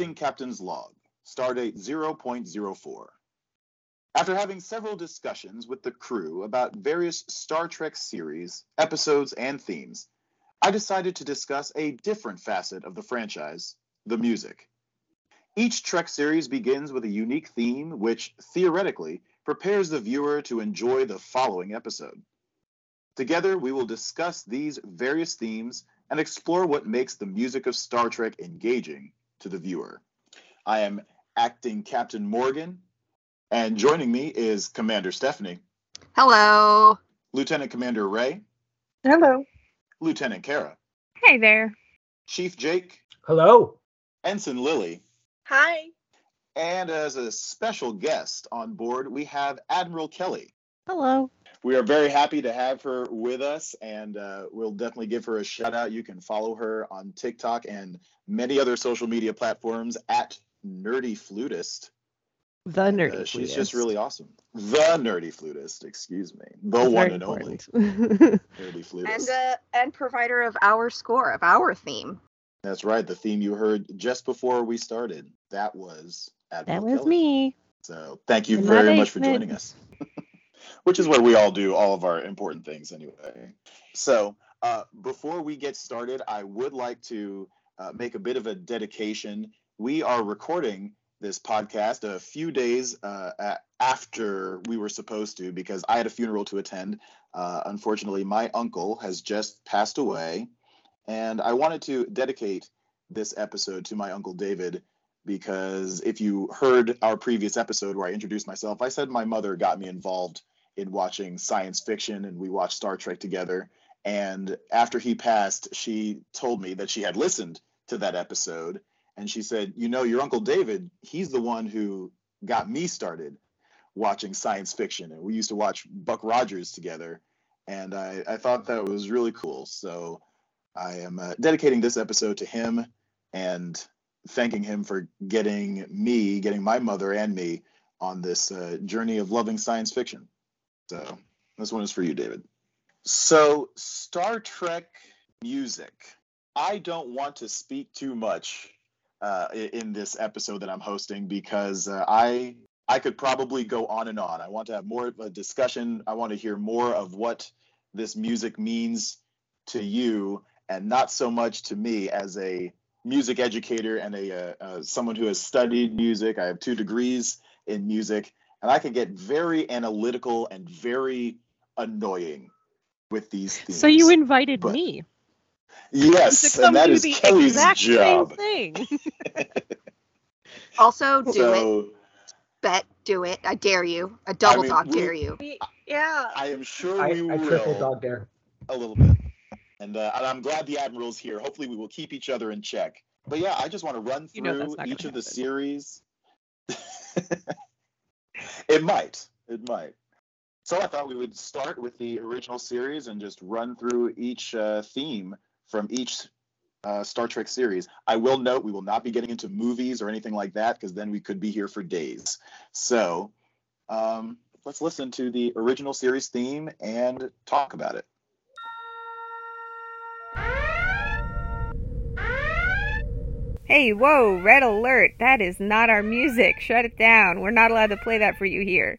Captain's Log, Stardate 0.04. After having several discussions with the crew about various Star Trek series, episodes, and themes, I decided to discuss a different facet of the franchise the music. Each Trek series begins with a unique theme, which theoretically prepares the viewer to enjoy the following episode. Together, we will discuss these various themes and explore what makes the music of Star Trek engaging to the viewer. I am acting Captain Morgan, and joining me is Commander Stephanie, Hello. Lieutenant Commander Ray, Hello. Lieutenant Kara, Hey there. Chief Jake, Hello. Ensign Lily, Hi. and as a special guest on board, we have Admiral Kelly. Hello. We are very happy to have her with us, and uh, we'll definitely give her a shout out. You can follow her on TikTok and many other social media platforms at Nerdy Flutist. The And, nerdy. uh, she's flutist. just really awesome. The Nerdy Flutist, excuse me. The That's one very and only. Nerdy Flutist. And uh, and provider of our score of our theme. That's right. The theme you heard just before we started, that was that was Kelly. me. So thank you In very much for joining us. Which is where we all do all of our important things anyway. So uh, before we get started, I would like to uh, make a bit of a dedication. We are recording this podcast a few days uh, after we were supposed to because I had a funeral to attend. Uh, unfortunately, my uncle has just passed away. And I wanted to dedicate this episode to my uncle David because if you heard our previous episode where I introduced myself, I said my mother got me involved in watching science fiction and we watched Star Trek together. And after he passed, she told me that she had listened to that episode and she said, You know, your Uncle David, he's the one who got me started watching science fiction. And we used to watch Buck Rogers together. And I, I thought that was really cool. So I am uh, dedicating this episode to him and thanking him for getting me, getting my mother and me on this uh, journey of loving science fiction. So this one is for you, David. So, Star Trek music. I don't want to speak too much uh, in this episode that I'm hosting because uh, I I could probably go on and on. I want to have more of a discussion. I want to hear more of what this music means to you, and not so much to me as a music educator and a uh, uh, someone who has studied music. I have two degrees in music, and I can get very analytical and very annoying with these themes. So you invited but- me yes, to come and that do is the Kelly's exact job. same thing. Also, do it. Bet. Do it. I dare you. I double mean, dog we- dare you. We- Yeah. I am sure I, we I will triple dog dare. a little bit, and, uh, and I'm glad the admiral's here. Hopefully, we will keep each other in check. But yeah, I just want to run You know through each gonna of the series. it might. It might. So I thought we would start with the original series and just run through each uh, theme from each uh, Star Trek series. I will note we will not be getting into movies or anything like that because then we could be here for days. So um, let's listen to the original series theme and talk about it. Hey, whoa, red alert. That is not our music. Shut it down. We're not allowed to play that for you here.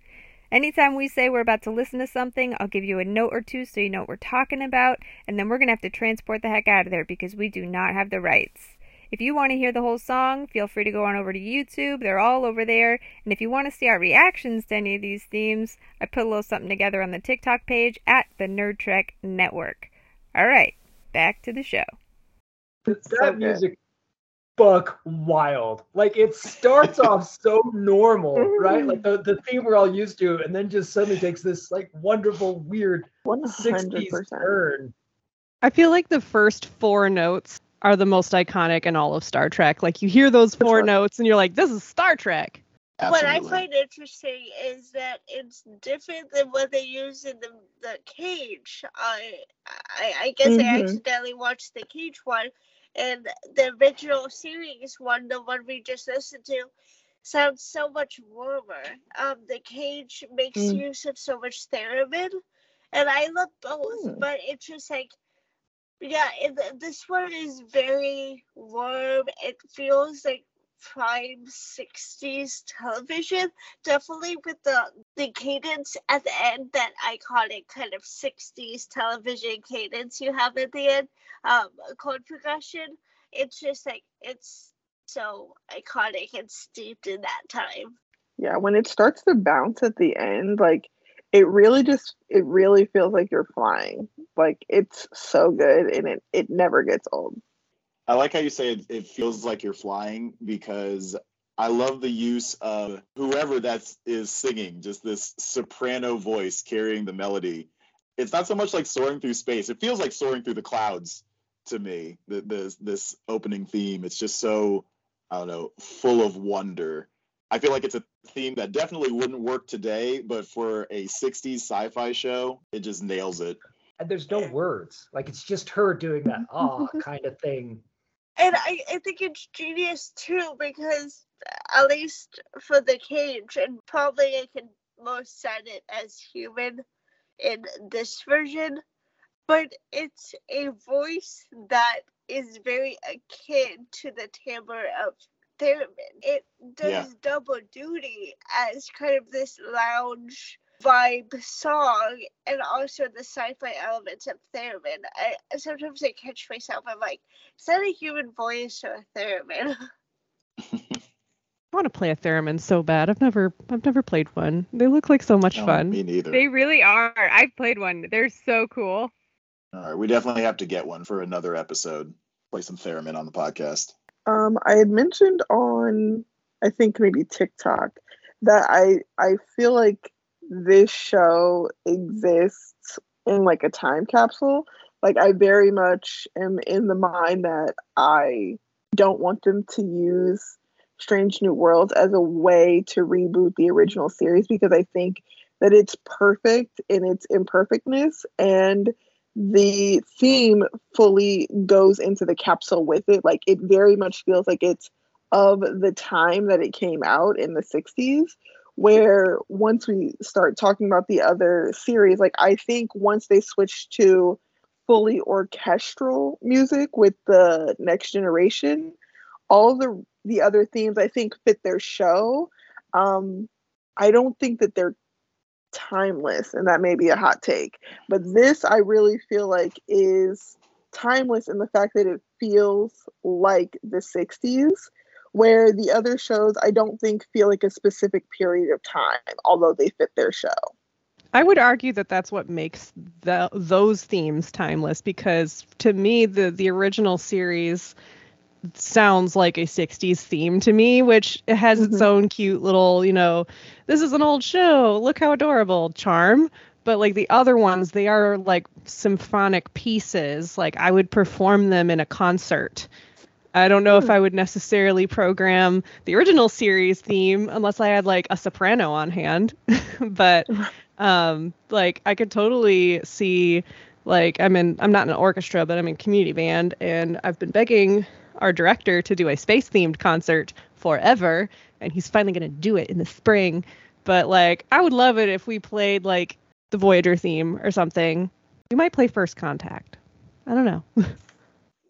Anytime we say we're about to listen to something, I'll give you a note or two so you know what we're talking about, and then we're going to have to transport the heck out of there because we do not have the rights. If you want to hear the whole song, feel free to go on over to YouTube. They're all over there. And if you want to see our reactions to any of these themes, I put a little something together on the TikTok page at the Nerd Trek Network. All right, back to the show. That good. music buck wild. Like it starts off so normal, right? Like the, the theme we're all used to, and then just suddenly takes this like wonderful, weird 60s hundred percent. turn. I feel like the first four notes are the most iconic in all of Star Trek. Like you hear those four one? notes and you're like, this is Star Trek. What I find interesting is that it's different than what they use in the the cage. I I, I guess I Mhm. accidentally watched the cage one, and the original series one, the one we just listened to, sounds so much warmer. Um, the cage makes Mm. use of so much theremin, and I love both, Hmm. but it's just like. Yeah, it, this one is very warm. It feels like prime 60s television. Definitely with the the cadence at the end, that iconic kind of 60s television cadence you have at the end, um, chord progression. It's just like it's so iconic and steeped in that time. Yeah, when it starts to bounce at the end, like it really just it really feels like you're flying. Like it's so good and it it never gets old. I like how you say it, it feels like you're flying because I love the use of whoever that is singing, just this soprano voice carrying the melody. It's not so much like soaring through space. It feels like soaring through the clouds to me. The, this this opening theme. It's just so I don't know, full of wonder. I feel like it's a theme that definitely wouldn't work today, but for a 60s sci-fi show, it just nails it. And there's no words. Like it's just her doing that ah kind of thing. And I, I think it's genius too because at least for the cage, and probably I can most set it as human in this version, but it's a voice that is very akin to the timbre of theremin. It does Yeah. double duty as kind of this lounge vibe song and also the sci-fi elements of theremin. I sometimes I catch myself. I'm like, is that a human voice or a theremin? I want to play a theremin so bad. I've never I've never played one. They look like so much No, fun. Me neither. They really are. I've played one. They're so cool. All right, we definitely have to get one for another episode. Play some theremin on the podcast. Um, I had mentioned on, I think maybe TikTok, that I I feel like this show exists in like a time capsule. Like I very much am in the mind that I don't want them to use Strange New Worlds as a way to reboot the original series because I think that it's perfect in its imperfectness and the theme fully goes into the capsule with it. Like it very much feels like it's of the time that it came out in the 60s. Where once we start talking about the other series, like I think once they switch to fully orchestral music with the next generation, all the the other themes I think fit their show. Um, I don't think that they're timeless, and that may be a hot take. But this, I really feel like, is timeless in the fact that it feels like the 60s, where the other shows I don't think feel like a specific period of time, although they fit their show. I would argue that that's what makes the, those themes timeless because to me the the original series sounds like a 60s theme to me which it has its Mhm. own cute little, you know, this is an old show, look how adorable charm, but like the other ones they are like symphonic pieces, like I would perform them in a concert. I don't know if I would necessarily program the original series theme unless I had like a soprano on hand. but um like I could totally see like I'm in I'm not in an orchestra, but I'm in community band and I've been begging our director to do a space themed concert forever and he's finally going to do it in the spring. But like I would love it if we played like the Voyager theme or something. We might play First Contact. I don't know.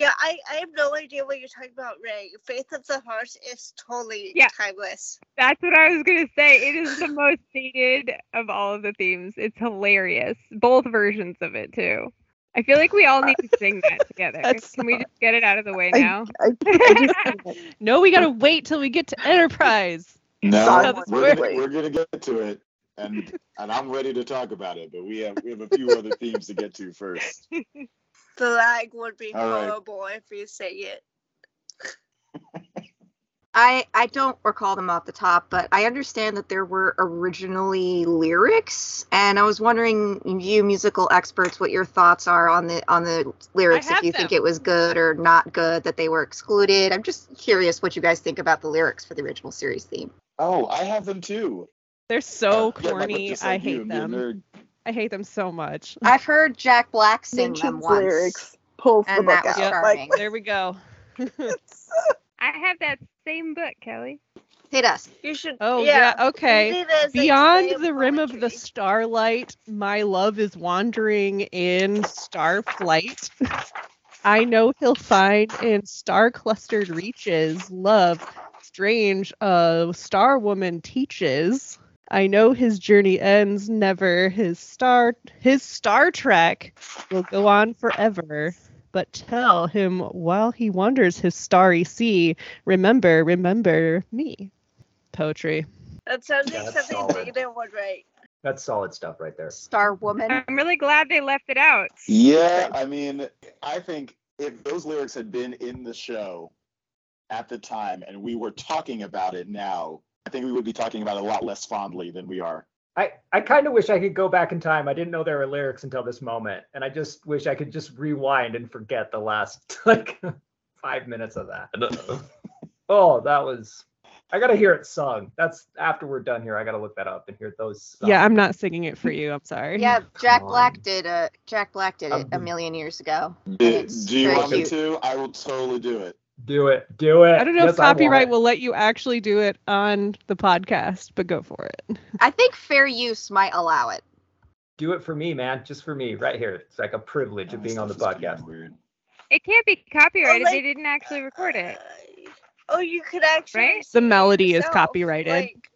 Yeah, I, I have no idea what you're talking about, Ray. Faith of the Heart is totally Yeah. timeless. That's what I was gonna say. It is the most dated of all of the themes. It's hilarious. Both versions of it too. I feel like we all need to sing that together. That's Can we just get it out of the way now? I, I just no, we got to wait till we get to Enterprise. No, we're gonna, we're gonna get to it, and and I'm ready to talk about it. But we have we have a few other themes to get to first. The lag would be All right. horrible if you say it. I I don't recall them off the top, but I understand that there were originally lyrics, and I was wondering, you musical experts, what your thoughts are on the on the lyrics. If have you think it was good or not good that they were excluded. I'm just curious what you guys think about the lyrics for the original series theme. Oh, I have them too. They're so Uh, yeah, like- corny. I like you, hate them. Nerd. I hate them so much. I've heard Jack Black sing them once. lyrics, pulls the and book that was out. charming. Like, There we go. I have that same book, Kelly. Hit us. You should. Oh yeah. yeah, okay. read it as Beyond the rim of the starlight, my love is wandering in star flight. I know he'll find in star clustered reaches love strange uh, a star woman teaches. I know his journey ends never. His star his Star Trek will go on forever. But tell him while he wanders his starry sea, remember, remember me. Poetry. That sounds like that's something solid. Data would write. That's solid stuff right there. Star Woman. I'm really glad they left it out. Yeah, I mean, I think if those lyrics had been in the show at the time and we were talking about it now, I think we would be talking about it a lot less fondly than we are. I, I kind of wish I could go back in time. I didn't know there were lyrics until this moment, and I just wish I could just rewind and forget the last like five minutes of that. oh, that was. I gotta hear it sung. That's after we're done here. I gotta look that up and hear those. Sung. Yeah, I'm not singing it for you. I'm sorry. Yeah, Jack Black did a Jack Black did it a Um, million years ago. Do, do you very want me to? I will totally do it. Do it. Do it. I don't know Yes, if copyright will let you actually do it on the podcast, but go for it. I think fair use might allow it. Do it for me, man. Just for me, right here. It's like a privilege of being on the Stuff is being podcast. Weird. It can't be copyrighted. like- they didn't actually record it. Uh, oh, you could actually. Right? The sing it melody is copyrighted. like-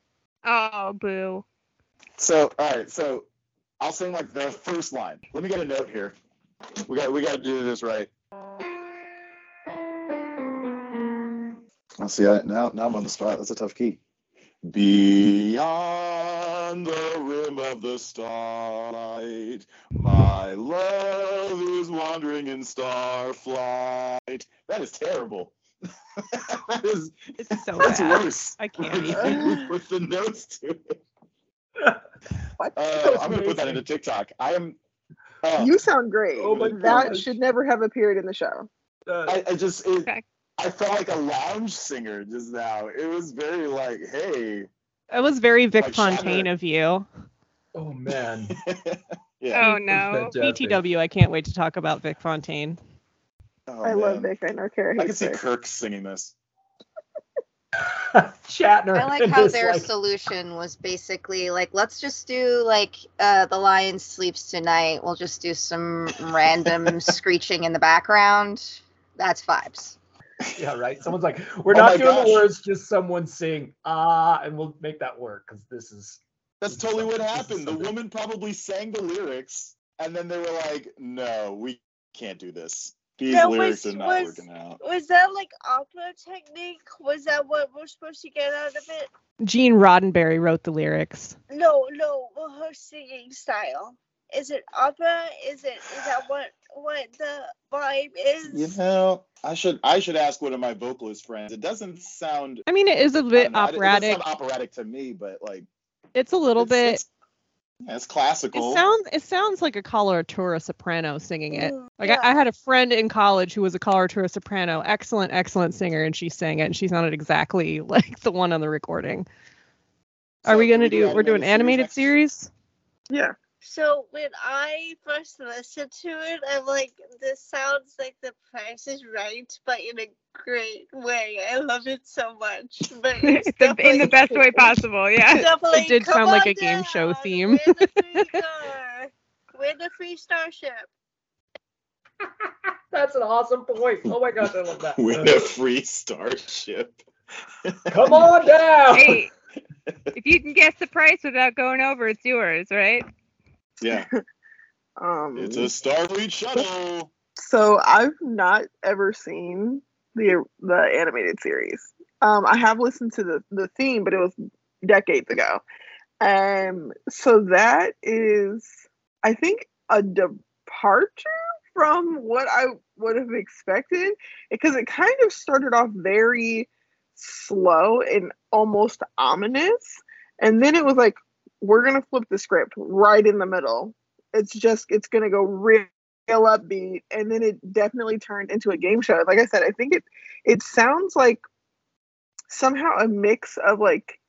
Oh, boo. So, all right, so I'll sing like the first line. Let me get a note here. We got we got to do this right. I'll see. I, now now I'm on the spot. That's a tough key. Beyond the rim of the starlight, my love is wandering in starflight. That is terrible. that is It's so that's bad. worse. I can't than even. you With the notes to it. What? Uh, I'm gonna put that into TikTok. I am. Uh, You sound great. Oh my that gosh. should never have appeared in the show. Uh, I, I just it, Okay. I felt like a lounge singer just now. It was very like, hey, That was very Vic Like Fontaine Shatner. of you. oh man. yeah. Oh, no. BTW, I can't wait to talk about Vic Fontaine. Oh, I love. Vic. I know Kara I can see Vic. Kirk singing this. Shatner. I like how their like- solution was basically like, let's just do like uh, the lion sleeps tonight. We'll just do some random screeching in the background. That's vibes. Yeah, right. Someone's like, we're Oh not doing gosh. the words, just someone sing ah, and we'll make that work because this is That's This is totally what something- this is happened. The woman probably sang the lyrics, and then they were like, "No, we can't do this. These That lyrics was- are not was- working out." Was that like opera technique? Was that what we're supposed to get out of it? Gene Roddenberry wrote the lyrics. No, no, her singing style. Is it opera? Is it is that what what the vibe is? You know, I should I should ask one of my vocalist friends. It doesn't sound I mean, it is a bit don't know, it operatic. sound operatic to me, but like It's a little it's, bit. It's, yeah, it's classical. It sounds it sounds like a coloratura soprano singing it. Mm, Like yeah. I, I had a friend in college who was a coloratura soprano, excellent, excellent singer, and she sang it, and she sounded exactly like the one on the recording. Are we gonna do? We're doing animated next? series. Yeah. So when I first listened to it, I'm like, this sounds like The Price is Right, but in a great way. I love it so much. But it's It's the- in the best way possible. Yeah. Definitely, It did come sound like on a game show theme. We're the free car. We're the free starship. that's an awesome point. Oh my gosh, I love that. Win a free starship. Come on down. Hey, if you can guess the price without going over, it's yours, right? Yeah, Um, it's a Starfleet shuttle. So I've not ever seen the the animated series. Um, I have listened to the the theme, but it was decades ago. Um, so that is, I think, a departure from what I would have expected because it kind of started off very slow and almost ominous, and then it was like, we're gonna flip the script right in the middle. It's just it's gonna go real real upbeat and then it definitely turned into a game show. Like i said i think it it sounds like somehow a mix of like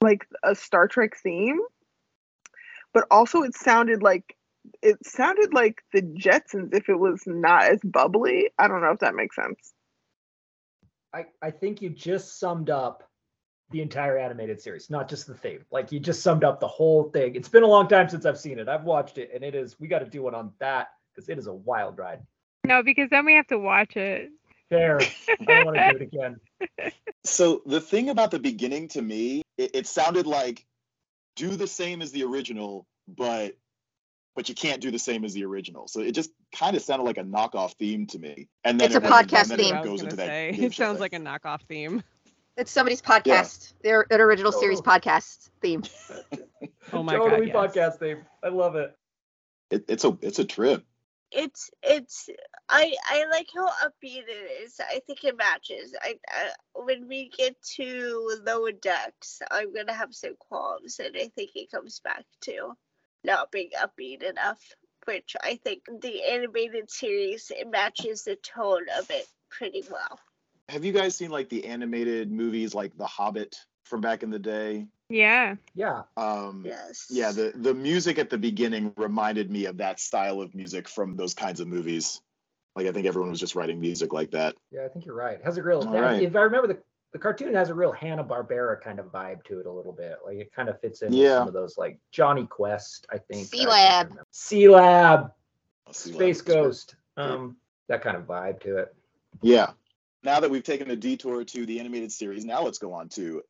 like a star trek theme but also it sounded like it sounded like the jetsons if it was not as bubbly. I don't know if that makes sense. I, I think you just summed up the entire animated series, not just the theme. Like you just summed up the whole thing. It's been a long time since I've seen it. I've watched it, and it is. We got to do one on that because it is a wild ride. No, because then we have to watch it. Fair. I don't want to do it again. So the thing about the beginning to me, it, it sounded like do the same as the original, but but you can't do the same as the original. So it just kind of sounded like a knockoff theme to me. And then It's a it wasn't, podcast and then it theme. I was goes into say game it sounds thing. like a knockoff theme. It's somebody's podcast. Their, their original series Oh. podcast theme. Oh my totally god. yes. podcast theme. I love it. It, it's a it's a trip. It's it's I I like how upbeat it is. I think it matches. I, I when we get to lower decks, I'm gonna have some qualms, and I think it comes back to not being upbeat enough. Which I think the animated series it matches the tone of it pretty well. Have you guys seen like the animated movies like The Hobbit from back in the day? Yeah. Yeah. Um, Yes. Yeah, the the music at the beginning reminded me of that style of music from those kinds of movies. Like I think everyone was just writing music like that. Yeah, I think you're right. It has a real. All right. If I remember the the cartoon has a real Hanna Barbera kind of vibe to it a little bit. Like it kind of fits in with Yeah. some of those like Jonny Quest, I think. Sealab. C Lab, Let's see what Space Ghost. Um, that kind of vibe to it. Yeah. Now that we've taken a detour to the animated series, now let's go on to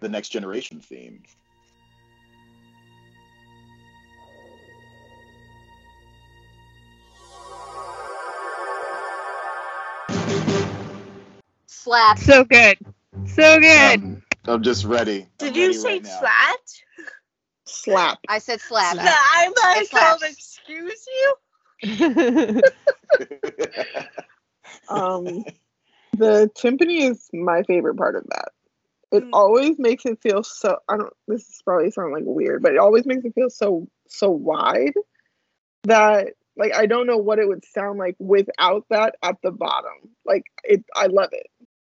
the next generation theme. Slap. So good. So good. Um, I'm just ready. Did I'm you ready say right now. flat? Slap. I said slap. Yeah, I'm like, It slaps. um, excuse you. Um, the timpani is my favorite part of that. It Mm. always makes it feel so. I don't. This is probably sound like weird, but it always makes it feel so so wide that like I don't know what it would sound like without that at the bottom. Like it, I love it.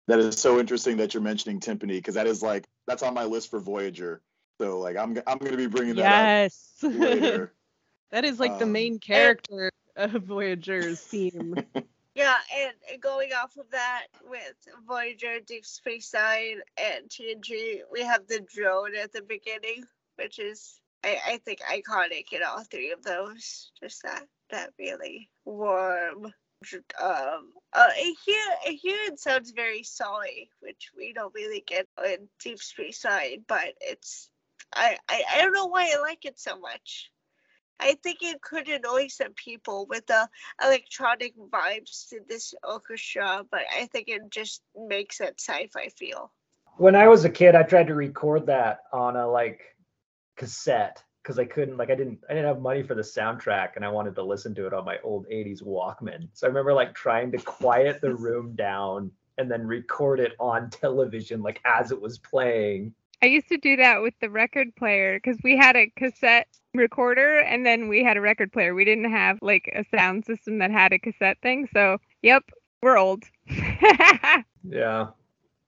that is so interesting that you're mentioning timpani because that is like that's on my list for Voyager. So like I'm I'm going to be bringing that yes. up later. that is like the Um, main character of Voyager's theme. Yeah, and going off of that with Voyager, Deep Space Nine, and TNG, we have the drone at the beginning, which is I, I think iconic in all three of those. Just that that really warm. Um, uh, here here it sounds very solly, which we don't really get in Deep Space Nine, but it's I, I I don't know why I like it so much. I think it could annoy some people with the electronic vibes to this orchestra, but I think it just makes it sci-fi feel. When I was a kid, I tried to record that on a like cassette because I couldn't like I didn't I didn't have money for the soundtrack and I wanted to listen to it on my old 80s Walkman. So I remember like trying to quiet the room down and then record it on television like as it was playing. I used to do that with the record player because we had a cassette recorder and then we had a record player. We didn't have like a sound system that had a cassette thing. So, yep, we're old. Yeah.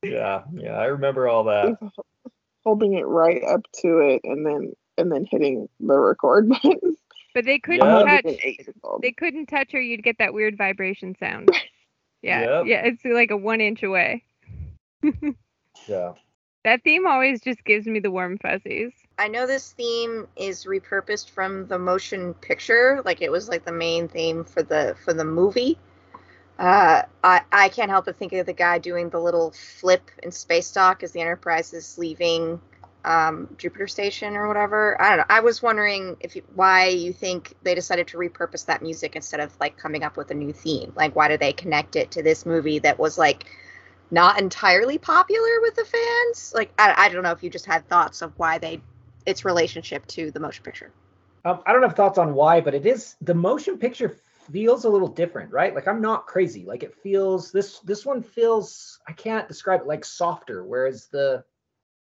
Yeah. Yeah. I remember all that. Holding it right up to it and then and then hitting the record button. but they couldn't Yeah. Touch. an eight years old. They couldn't touch her. You'd get that weird vibration sound. Yeah, Yep. yeah, it's like a one inch away. Yeah. That theme always just gives me the warm fuzzies. I know this theme is repurposed from the motion picture, like it was like the main theme for the for the movie. Uh, I I can't help but think of the guy doing the little flip in space dock as the Enterprise is leaving um, Jupiter Station or whatever. I don't know. I was wondering if you, why you think they decided to repurpose that music instead of like coming up with a new theme. Like, why did they connect it to this movie that was like not entirely popular with the fans? Like, I, I don't know if you just had thoughts of why they its relationship to the motion picture. Um, I don't have thoughts on why, but it is the motion picture feels a little different, right? Like I'm not crazy. Like it feels this this one feels I can't describe it like softer, whereas the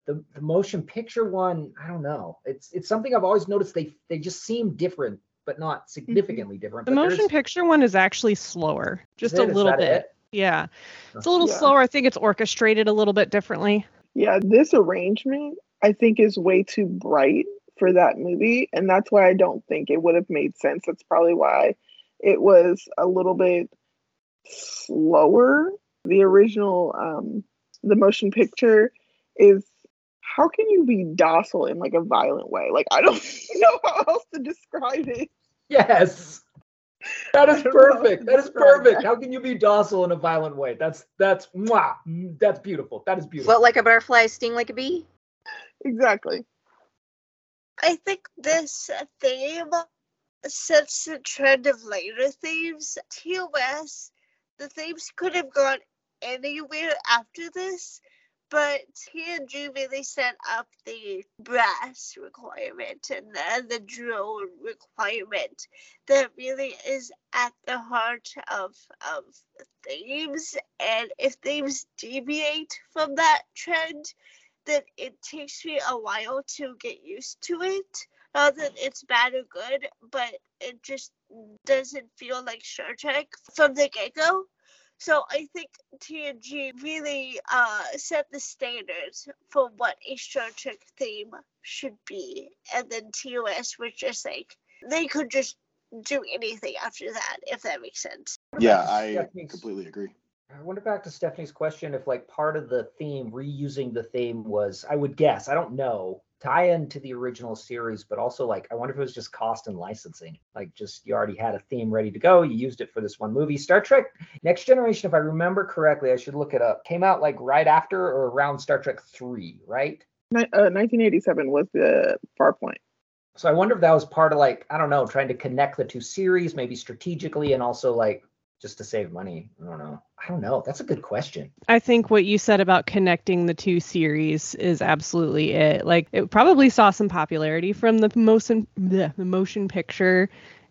the, the motion picture one, I don't know. It's it's something I've always noticed they they just seem different, but not significantly different. The but motion picture one is actually slower, just a little bit. it? Yeah. It's a little Yeah. slower. I think it's orchestrated a little bit differently. Yeah, this arrangement I think is way too bright for that movie, and that's why I don't think it would have made sense. That's probably why it was a little bit slower. The original, um, the motion picture is how can you be docile in like a violent way? Like I don't know how else to describe it. Yes. That is I don't know how to perfect. That is perfect. How can you be docile in a violent way? That's that's mwah, mm, that's beautiful. That is beautiful. Float like a butterfly, sting like a bee. Exactly. I think this theme sets the trend of later themes. TOS, the themes could have gone anywhere after this, but TNG really set up the brass requirement and the, the drone requirement that really is at the heart of, of themes. And if themes deviate from that trend, then it takes me a while to get used to it. Not that it's bad or good, but it just doesn't feel like Star Trek from the get go. So I think TNG really uh, set the standards for what a Star Trek theme should be, and then TOS was just like they could just do anything after that, if that makes sense. Yeah, I Stephanie's- completely agree. I wonder back to Stephanie's question if like part of the theme, reusing the theme was, I would guess, I don't know, tie into the original series, but also like I wonder if it was just cost and licensing. Like just you already had a theme ready to go, you used it for this one movie. Star Trek Next Generation, if I remember correctly, I should look it up, came out like right after or around Star Trek 3, right? Uh, 1987 was the Farpoint. So I wonder if that was part of like, I don't know, trying to connect the two series, maybe strategically and also like just to save money. I don't know. I don't know. That's a good question. I think what you said about connecting the two series is absolutely it. Like it probably saw some popularity from the motion the motion picture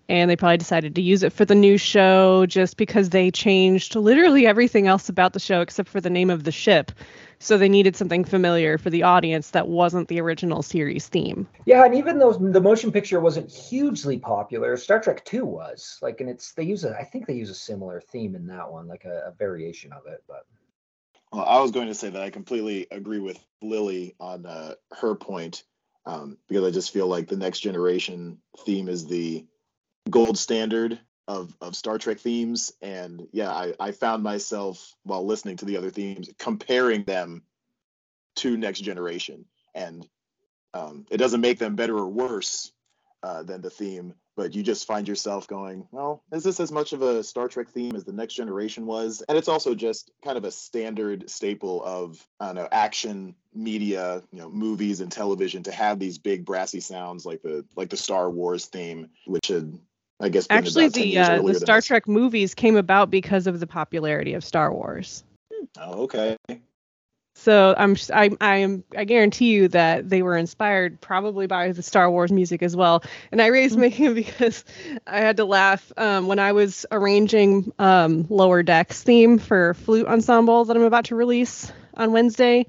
and they probably decided to use it for the new show just because they changed literally everything else about the show except for the name of the ship. So they needed something familiar for the audience that wasn't the original series theme. Yeah, and even though the motion picture wasn't hugely popular, Star Trek 2 was. Like, and it's they use a I think they use a similar theme in that one, like a, a variation of it. But Well, I was going to say that I completely agree with Lily on uh, her point um, because I just feel like the next generation theme is the gold standard of, of Star Trek themes. And yeah, I, I found myself while listening to the other themes comparing them to next generation. And um, it doesn't make them better or worse uh, than the theme, but you just find yourself going, well, is this as much of a Star Trek theme as the Next Generation was? And it's also just kind of a standard staple of I don't know action media, you know, movies and television to have these big brassy sounds like the like the Star Wars theme, which had I guess Actually, the uh, the Star this. Trek movies came about because of the popularity of Star Wars. Oh, okay. So I'm I I am I guarantee you that they were inspired probably by the Star Wars music as well. And I raised my hand because I had to laugh um, when I was arranging um, Lower Decks theme for flute ensemble that I'm about to release on Wednesday.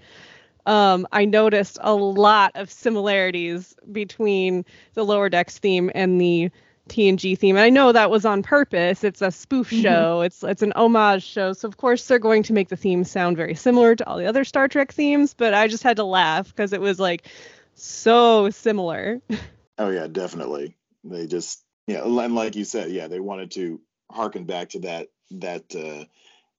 Um, I noticed a lot of similarities between the Lower Decks theme and the TNG theme. And I know that was on purpose. It's a spoof Mhm. show. It's it's an homage show. So of course they're going to make the theme sound very similar to all the other Star Trek themes, but I just had to laugh because it was like so similar. Oh yeah, definitely. They just yeah, and like you said, yeah, they wanted to harken back to that that uh,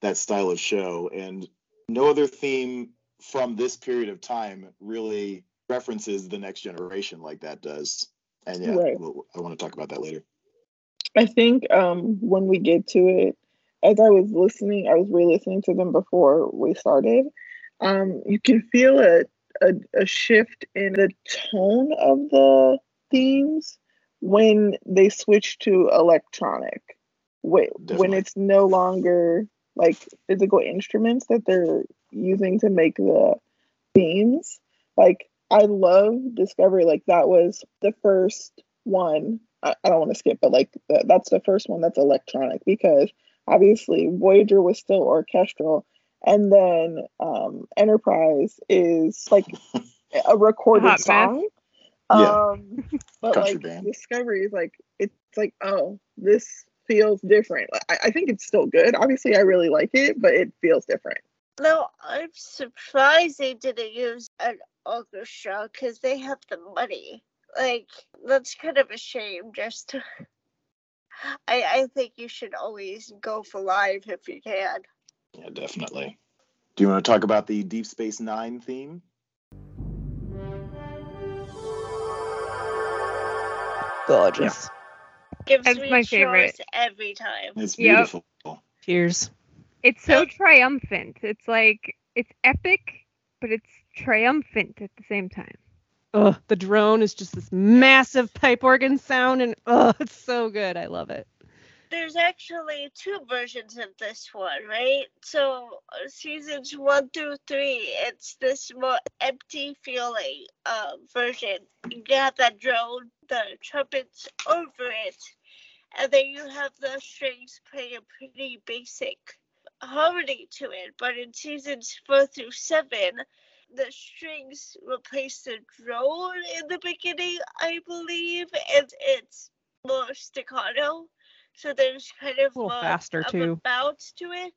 that style of show, and no other theme from this period of time really references the next generation like that does. And yeah, Right. we'll, I want to talk about that later. I think um, when we get to it, as I was listening, I was re-listening to them before we started. Um, you can feel a, a a shift in the tone of the themes when they switch to electronic. When, when it's no longer like physical instruments that they're using to make the themes. Like I love Discovery. Like that was the first one. I, I don't want to skip, but like th- that's the first one that's electronic because obviously Voyager was still orchestral, and then um, Enterprise is like a recorded Hot mess. song. Yeah. Um, but Country like band. Discovery is like it's like oh this feels different. I, I think it's still good. Obviously, I really like it, but it feels different. No, I'm surprised they didn't use an orchestra because they have the money. Like, that's kind of a shame. Just, I, I think you should always go for live if you can. Yeah, definitely. Do you want to talk about the Deep Space Nine theme? Gorgeous. Gives That's me my favorite. every time. It's Yep. beautiful. Cheers. It's so triumphant. It's like it's epic, but it's triumphant at the same time. Ugh, the drone is just this massive pipe organ sound, and oh, it's so good. I love it. There's actually two versions of this one, right? So uh, seasons one through three, it's this more empty feeling uh, version. You have that drone, the trumpets over it, and then you have the strings playing a pretty basic harmony to it. But in seasons four through seven, the strings replace the drone in the beginning, I believe, and it's more staccato. So there's kind of A little more faster, of a too. bounce to it.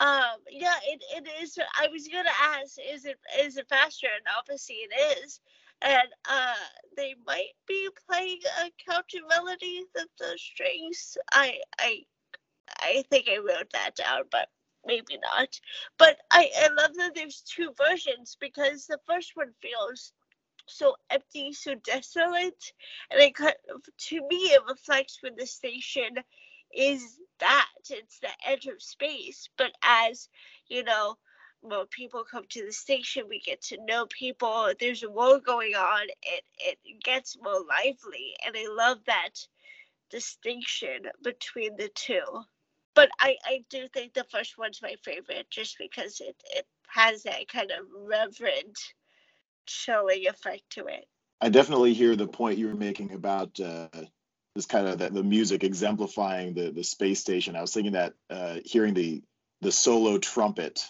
Um, yeah, it, it is. I was gonna ask, is it is it faster? And obviously it is. And uh, they might be playing a counter melody of the strings. I I I think I wrote that down, but maybe not. But I, I love that there's two versions because the first one feels so empty, so desolate, and it kind of, to me it reflects when the station is that it's the edge of space. But as you know, more people come to the station, we get to know people. There's a war going on. It it gets more lively, and I love that distinction between the two but I, I do think the first one's my favorite just because it, it has that kind of reverent chilling effect to it. I definitely hear the point you were making about uh, this kind of the, the music exemplifying the the space station. I was thinking that uh, hearing the the solo trumpet,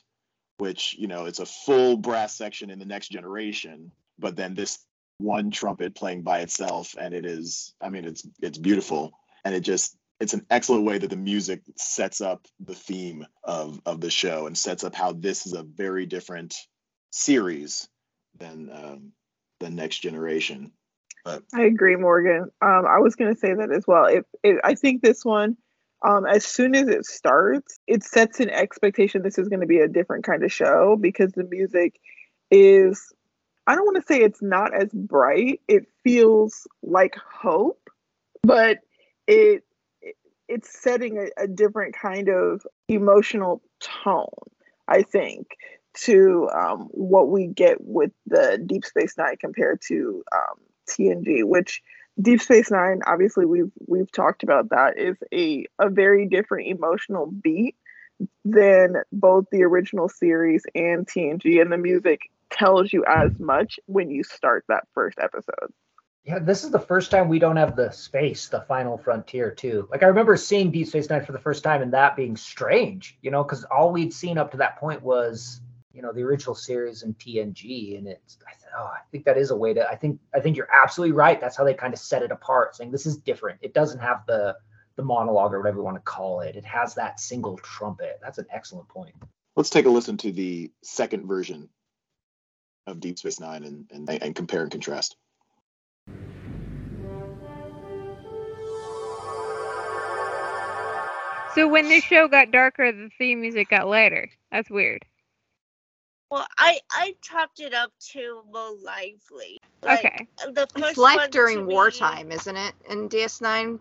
which you know it's a full brass section in the next generation, but then this one trumpet playing by itself, and it is, I mean, it's it's beautiful, and it just it's an excellent way that the music sets up the theme of of the show and sets up how this is a very different series than um, the next generation. But I agree, Morgan. Um, I was going to say that as well. It, I think this one, um, as soon as it starts, it sets an expectation this is going to be a different kind of show because the music is, I don't want to say it's not as bright. It feels like hope, but it it's setting a, a different kind of emotional tone. I think to um, what we get with the Deep Space Nine compared to um, TNG, which Deep Space Nine, obviously we've we've talked about that, is a a very different emotional beat than both the original series and TNG, and the music tells you as much when you start that first episode. Yeah, this is the first time we don't have the space, the final frontier, too. Like I remember seeing Deep Space Nine for the first time and that being strange, you know, because all we'd seen up to that point was, you know, the original series and TNG, and it's, I thought, oh, I think that is a way to. I think, I think you're absolutely right. That's how they kind of set it apart, saying this is different. It doesn't have the the monologue or whatever you want to call it. It has that single trumpet. That's an excellent point. let's take a listen to the second version of Deep Space Nine and, and, and compare and contrast. So when this show got darker, the theme music got lighter. That's weird. Well, I I chopped it up to more lively. Like, Okay. The first It's like one to during me- wartime, isn't it? In DS9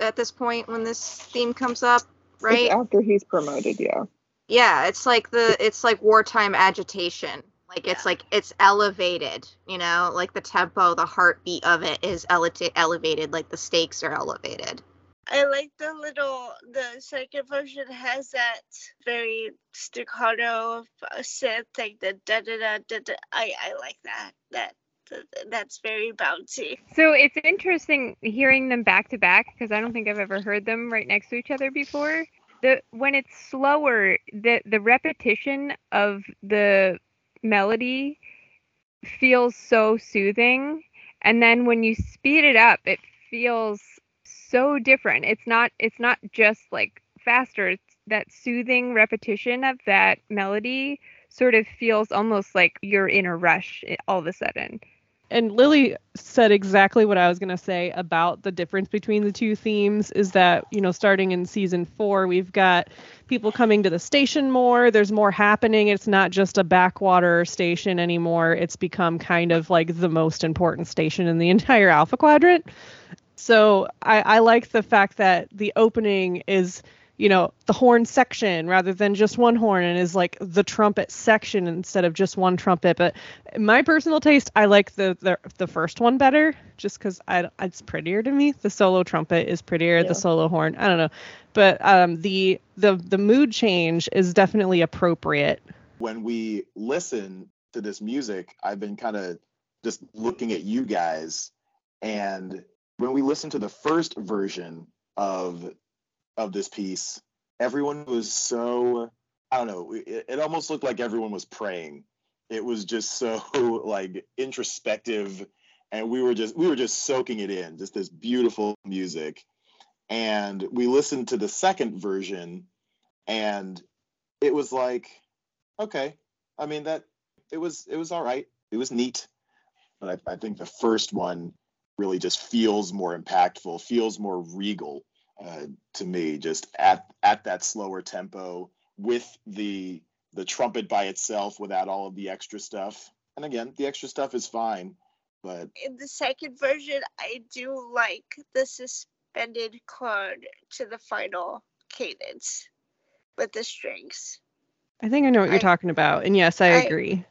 at this point when this theme comes up, right? It's after he's promoted, yeah. Yeah, it's like the it's like wartime agitation. Like it's like it's elevated, you know, like the tempo, the heartbeat of it is eleva- elevated, like the stakes are elevated. I like the little the second version has that very staccato synth like the da da da da da. I I like that that. that- That's very bouncy. So it's interesting hearing them back to back because I don't think I've ever heard them right next to each other before. The when it's slower, the the repetition of the melody feels so soothing, and then when you speed it up, it feels so different. It's not it's not just like faster. It's that soothing repetition of that melody sort of feels almost like you're in a rush eh, all of a sudden. And Lily said exactly what I was going to say about the difference between the two themes is that, you know, starting in season four, we've got people coming to the station more. There's more happening. It's not just a backwater station anymore. It's become kind of like the most important station in the entire Alpha Quadrant. So I, I like the fact that the opening is, you know, the horn section rather than just one horn and is like the trumpet section instead of just one trumpet. But my personal taste, I like the the, the first one better just because I it's prettier to me. The solo trumpet is prettier, Yeah. the solo horn. I don't know. But um the the the mood change is definitely appropriate. when we listen to this music, I've been kind of just looking at you guys, and when we listen to the first version of of this piece, everyone was so I don't know. It, it almost looked like everyone was praying. It was just so like introspective, and we were just we were just soaking it in. Just this beautiful music, and we listened to the second version, and it was like okay i mean that it was it was all right it was neat but i, I think the first one really just feels more impactful feels more regal uh, to me just at at that slower tempo with the the trumpet by itself without all of the extra stuff and again the extra stuff is fine but In the second version, I do like the suspended chord to the final cadence with the strings. I think I know what you're I- talking about. And yes, I, I- agree.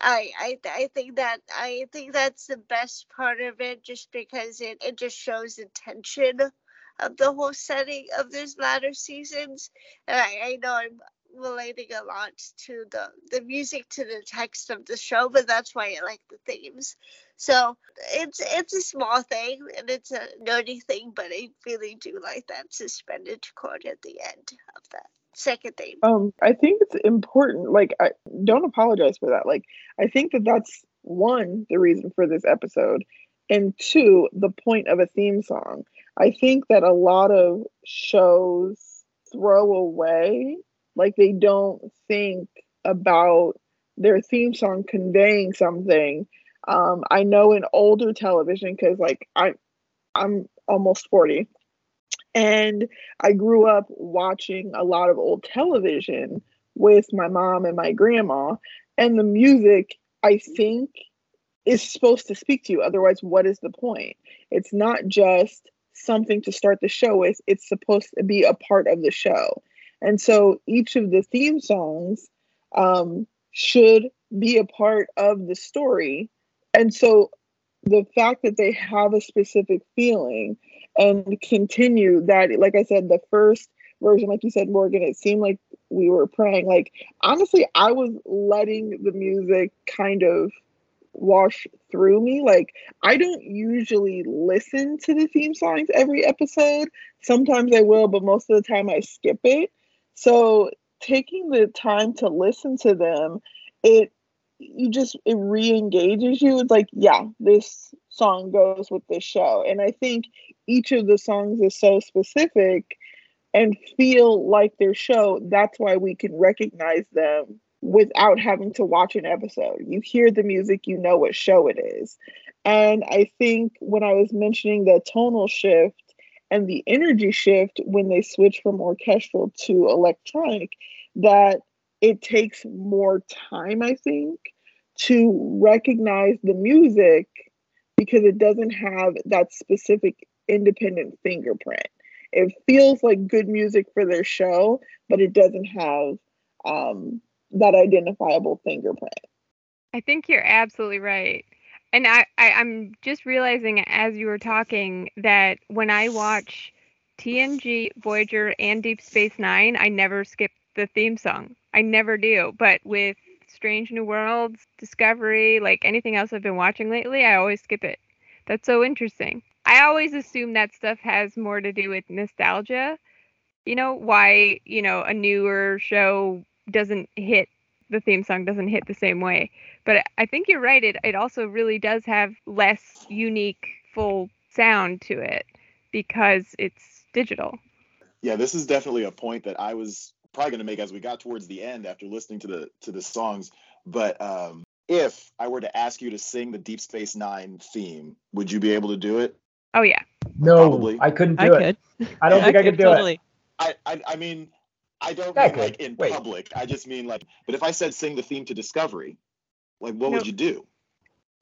I, I I think that I think that's the best part of it, just because it, it just shows the tension of the whole setting of these latter seasons. And I, I know I'm relating a lot to the the music to the text of the show, but that's why I like the themes. So it's it's a small thing and it's a nerdy thing, but I really do like that suspended chord at the end of that second theme. Um, I think it's important. Like, I don't apologize for that. Like, I think that that's one the reason for this episode, and two the point of a theme song. I think that a lot of shows throw away, like they don't think about their theme song conveying something. Um, I know in older television because like I, I'm almost forty, and I grew up watching a lot of old television with my mom and my grandma, and the music, I think, is supposed to speak to you. Otherwise, what is the point? It's not just something to start the show with, it's supposed to be a part of the show. And so each of the theme songs um, should be a part of the story. And so the fact that they have a specific feeling and continue that like i said the first version like you said morgan it seemed like we were praying like honestly i was letting the music kind of wash through me. Like i don't usually listen to the theme songs every episode. Sometimes i will but most of the time i skip it. So taking the time to listen to them it you just it re-engages you. It's like yeah this song goes with this show. And i think each of the songs is so specific and feel like their show that's why we can recognize them without having to watch an episode you hear the music you know what show it is and i think when i was mentioning the tonal shift and the energy shift when they switch from orchestral to electronic that it takes more time i think to recognize the music because it doesn't have that specific independent fingerprint. It feels like good music for their show, but it doesn't have um, that identifiable fingerprint. I think you're absolutely right. And I, I, I'm just realizing as you were talking that when I watch TNG, Voyager, and Deep Space Nine, I never skip the theme song. I never do. But with Strange New Worlds, Discovery, like anything else I've been watching lately, I always skip it. That's so interesting. I always assume that stuff has more to do with nostalgia. You know, why, you know, a newer show doesn't hit the theme song doesn't hit the same way. But I think you're right. It it also really does have less unique full sound to it because it's digital. yeah this is definitely a point that i was probably going to make as we got towards the end after listening to the to the songs but um if i were to ask you to sing the deep space nine theme would you be able to do it Oh yeah. No, Probably. I couldn't do I it. could. I don't think I could do totally. it. i i, I mean i don't Yeah, mean like in Wait. public i just mean like but if i said sing the theme to discovery like what Nope. would you do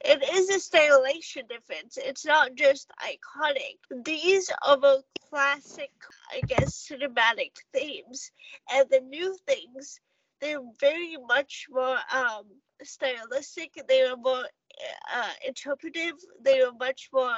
it is a stylization difference. It's not just iconic. These are the classic, I guess, cinematic themes, and the new things they're very much more um, stylistic. They are more uh, interpretive. They are much more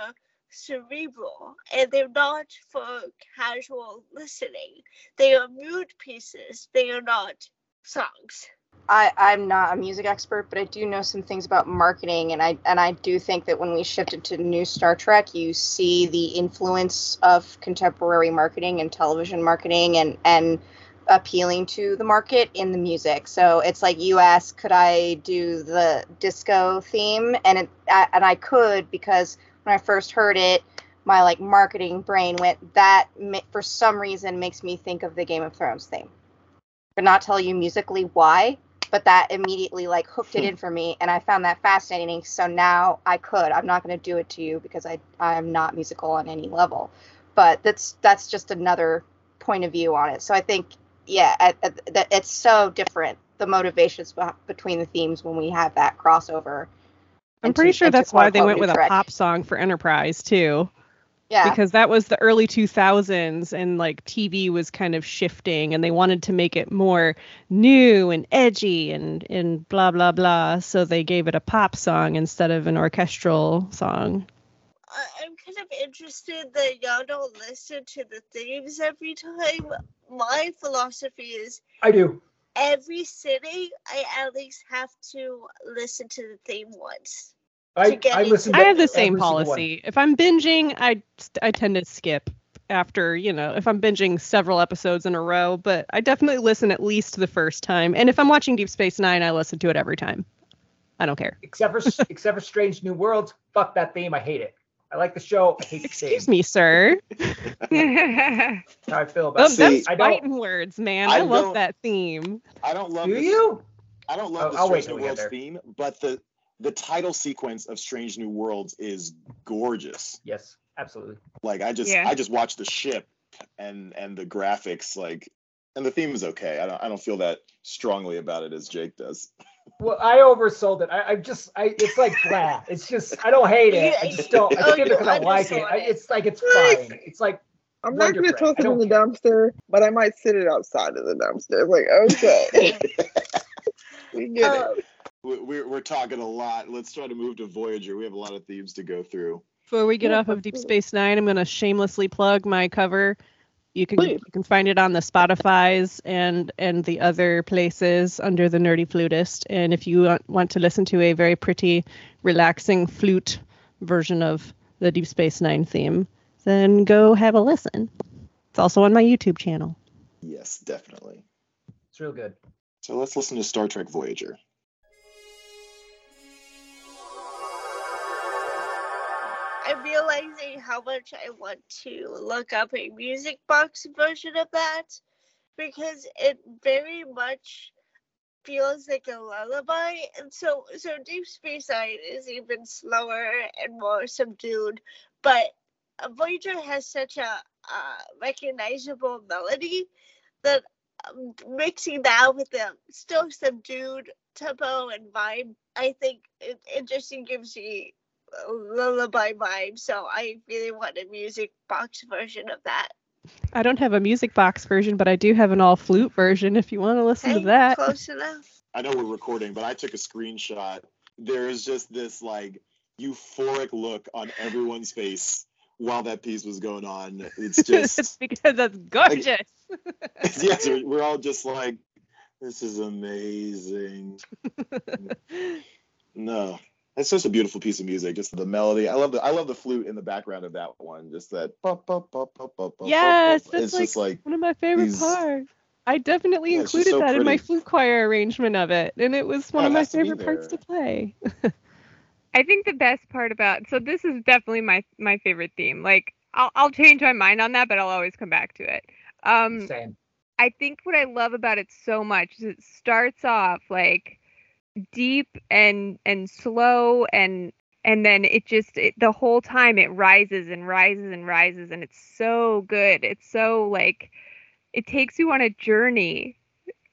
cerebral, and they're not for casual listening. They are mood pieces. They are not songs. I, I'm not a music expert, but I do know some things about marketing, and I and I do think that when we shifted to new Star Trek, you see the influence of contemporary marketing and television marketing, and and appealing to the market in the music. So it's like you asked, could I do the disco theme, and it and I could because when I first heard it, my like marketing brain went that for some reason makes me think of the Game of Thrones theme, but not tell you musically why. But that immediately like hooked it hmm. in for me, and I found that fascinating. So now I could. I'm not going to do it to you because I I'm not musical on any level, but that's that's just another point of view on it. So I think yeah, at, at, that it's so different the motivations between the themes when we have that crossover. I'm pretty sure that's why they went with a pop song for Enterprise too. Yeah. Because that was the early 2000s and like TV was kind of shifting and they wanted to make it more new and edgy and and blah blah blah so they gave it a pop song instead of an orchestral song. I'm kind of interested that y'all don't listen to the themes every time. My philosophy is I do. Every city, I at least have to listen to the theme once. I, I listen. I have the same policy. If I'm binging, I I tend to skip after you know if I'm binging several episodes in a row, but I definitely listen at least the first time. And if I'm watching Deep Space Nine, I listen to it every time. I don't care. Except for except for Strange New Worlds, fuck that theme. I hate it. I like the show. I hate the Excuse me, sir. How I feel about oh, that's fighting words, man. I, I love that theme. I don't love. Do this, you? I don't love oh, the Strange New Worlds theme, but the the title sequence of Strange New Worlds is gorgeous. Yes, absolutely. Like I just yeah. I just watched the ship and and the graphics like and the theme is okay. I don't I don't feel that strongly about it as Jake does. Well, I oversold it. I, I just, I, it's like blah. It's just, I don't hate it. I just don't. I skip it because I like it. I, it's like it's fine. It's like I'm not gonna toss it in the care. dumpster, but I might sit it outside of the dumpster. Like, okay, we get uh, it. We're we're talking a lot. Let's try to move to Voyager. We have a lot of themes to go through. Before we get off of Deep Space Nine, I'm gonna shamelessly plug my cover you can Please. you can find it on the Spotify's and and the other places under the Nerdy Flutist. And if you want, want to listen to a very pretty, relaxing flute version of the Deep Space Nine theme, then go have a listen. It's also on my YouTube channel. Yes, definitely. It's real good. So let's listen to Star Trek Voyager. I'm realizing how much I want to look up a music box version of that because it very much feels like a lullaby. And so so deep space nine is even slower and more subdued but voyager has such a uh, recognizable melody that um, mixing that with the still subdued tempo and vibe i think it, it just gives me lullaby vibe, so I really want a music box version of that. I don't have a music box version, but I do have an all flute version if you want to listen hey, to that. Close enough. I know we're recording, but I took a screenshot. There is just this like euphoric look on everyone's face while that piece was going on. It's just it's because that's gorgeous. Like, yes, we're all just like, this is amazing. no, it's just a beautiful piece of music. Just the melody. I love the I love the flute in the background of that one. Just that. yes, that's it's like, just like one of my favorite these, parts. I definitely yeah, included so that pretty. in my flute choir arrangement of it, and it was one oh, of my favorite parts to play. I think the best part about so this is definitely my my favorite theme. Like I'll I'll change my mind on that, but I'll always come back to it. Um, Same. I think what I love about it so much is it starts off like deep and and slow and and then it just it, the whole time it rises and rises and rises and it's so good it's so like it takes you on a journey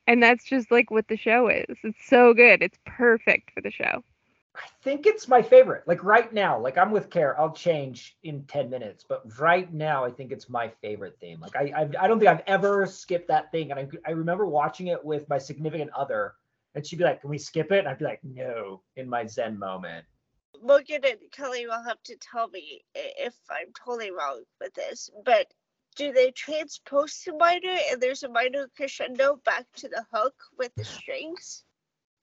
and that's just like what the show is it's so good it's perfect for the show I think it's my favorite. Like right now, like I'm with Care. I'll change in 10 minutes, but right now I think it's my favorite theme. Like I I, I don't think I've ever skipped that thing. And I, I remember watching it with my significant other, and she'd be like, "Can we skip it?" And I'd be like, "No," in my Zen moment. Morgan and Kelly will have to tell me if I'm totally wrong with this, but do they transpose to minor and there's a minor crescendo back to the hook with the strings?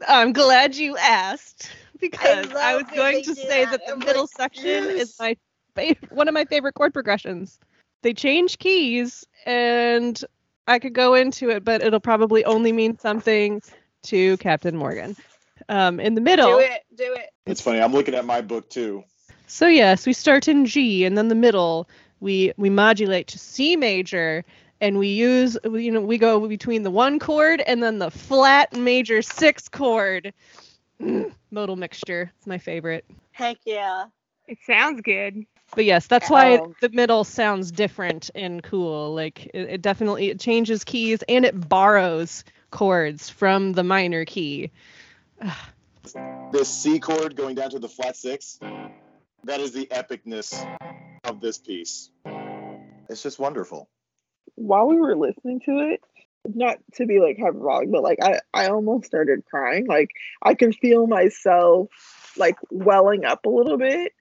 I'm glad you asked because I, love was going to say that. that the middle like, section yes. is my favorite, one of my favorite chord progressions. They change keys and I could go into it, but it'll probably only mean something to Captain Morgan. Um, in the middle, Do it, do it. It's funny. I'm looking at my book too. So yes, we start in G, and then the middle we we modulate to C major, and we use you know we go between the one chord and then the flat major six chord. Mm, modal mixture, it's my favorite. Heck yeah. It sounds good. But yes, that's why Um, the middle sounds different and cool. Like it, it definitely it changes keys and it borrows chords from the minor key. This C chord going down to the flat six, that is the epicness of this piece. It's just wonderful. while we were listening to it, not to be like hyperbolic, but like I, I almost started crying. Like I can feel myself like welling up a little bit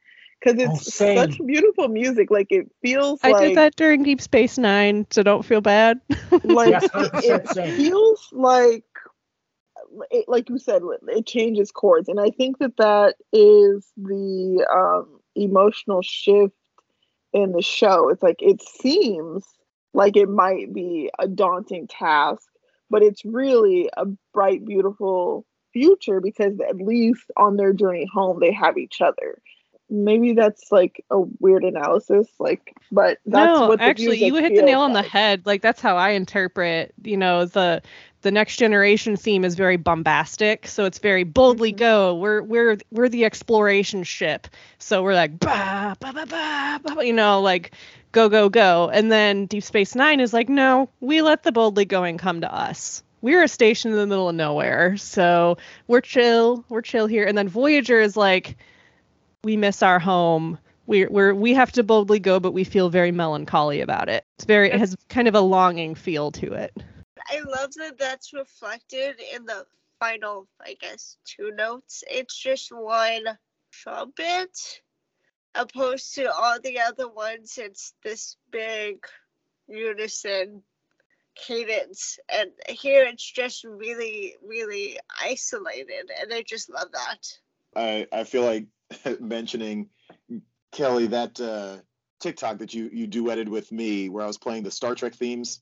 because Oh, it's same. such beautiful music. Like it feels I like did that during Deep Space Nine, so don't feel bad. like Yes, 100% it same. feels like it, like you said it changes chords and i think that that is the um emotional shift in the show it's like it seems like it might be a daunting task but it's really a bright beautiful future because at least on their journey home they have each other maybe that's like a weird analysis like but that's no, what actually, you hit the nail feels on the head. Like that's how I interpret. You know, the the next generation theme is very bombastic, so it's very boldly Mhm. go. We're we're we're the exploration ship, so we're like bah, bah, bah, bah, bah, you know, like go go go. And then Deep Space Nine is like, no, we let the boldly going come to us. We're a station in the middle of nowhere, so we're chill. We're chill here. And then Voyager is like, we miss our home. We're, we're we have to boldly go, but we feel very melancholy about it. It's very it has kind of a longing feel to it. I love that that's reflected in the final, I guess, two notes. It's just one trumpet, opposed to all the other ones. It's this big unison cadence, and here it's just really, really isolated, and I just love that. I, I feel like mentioning Kelly that uh, TikTok that you you duetted with me where I was playing the Star Trek themes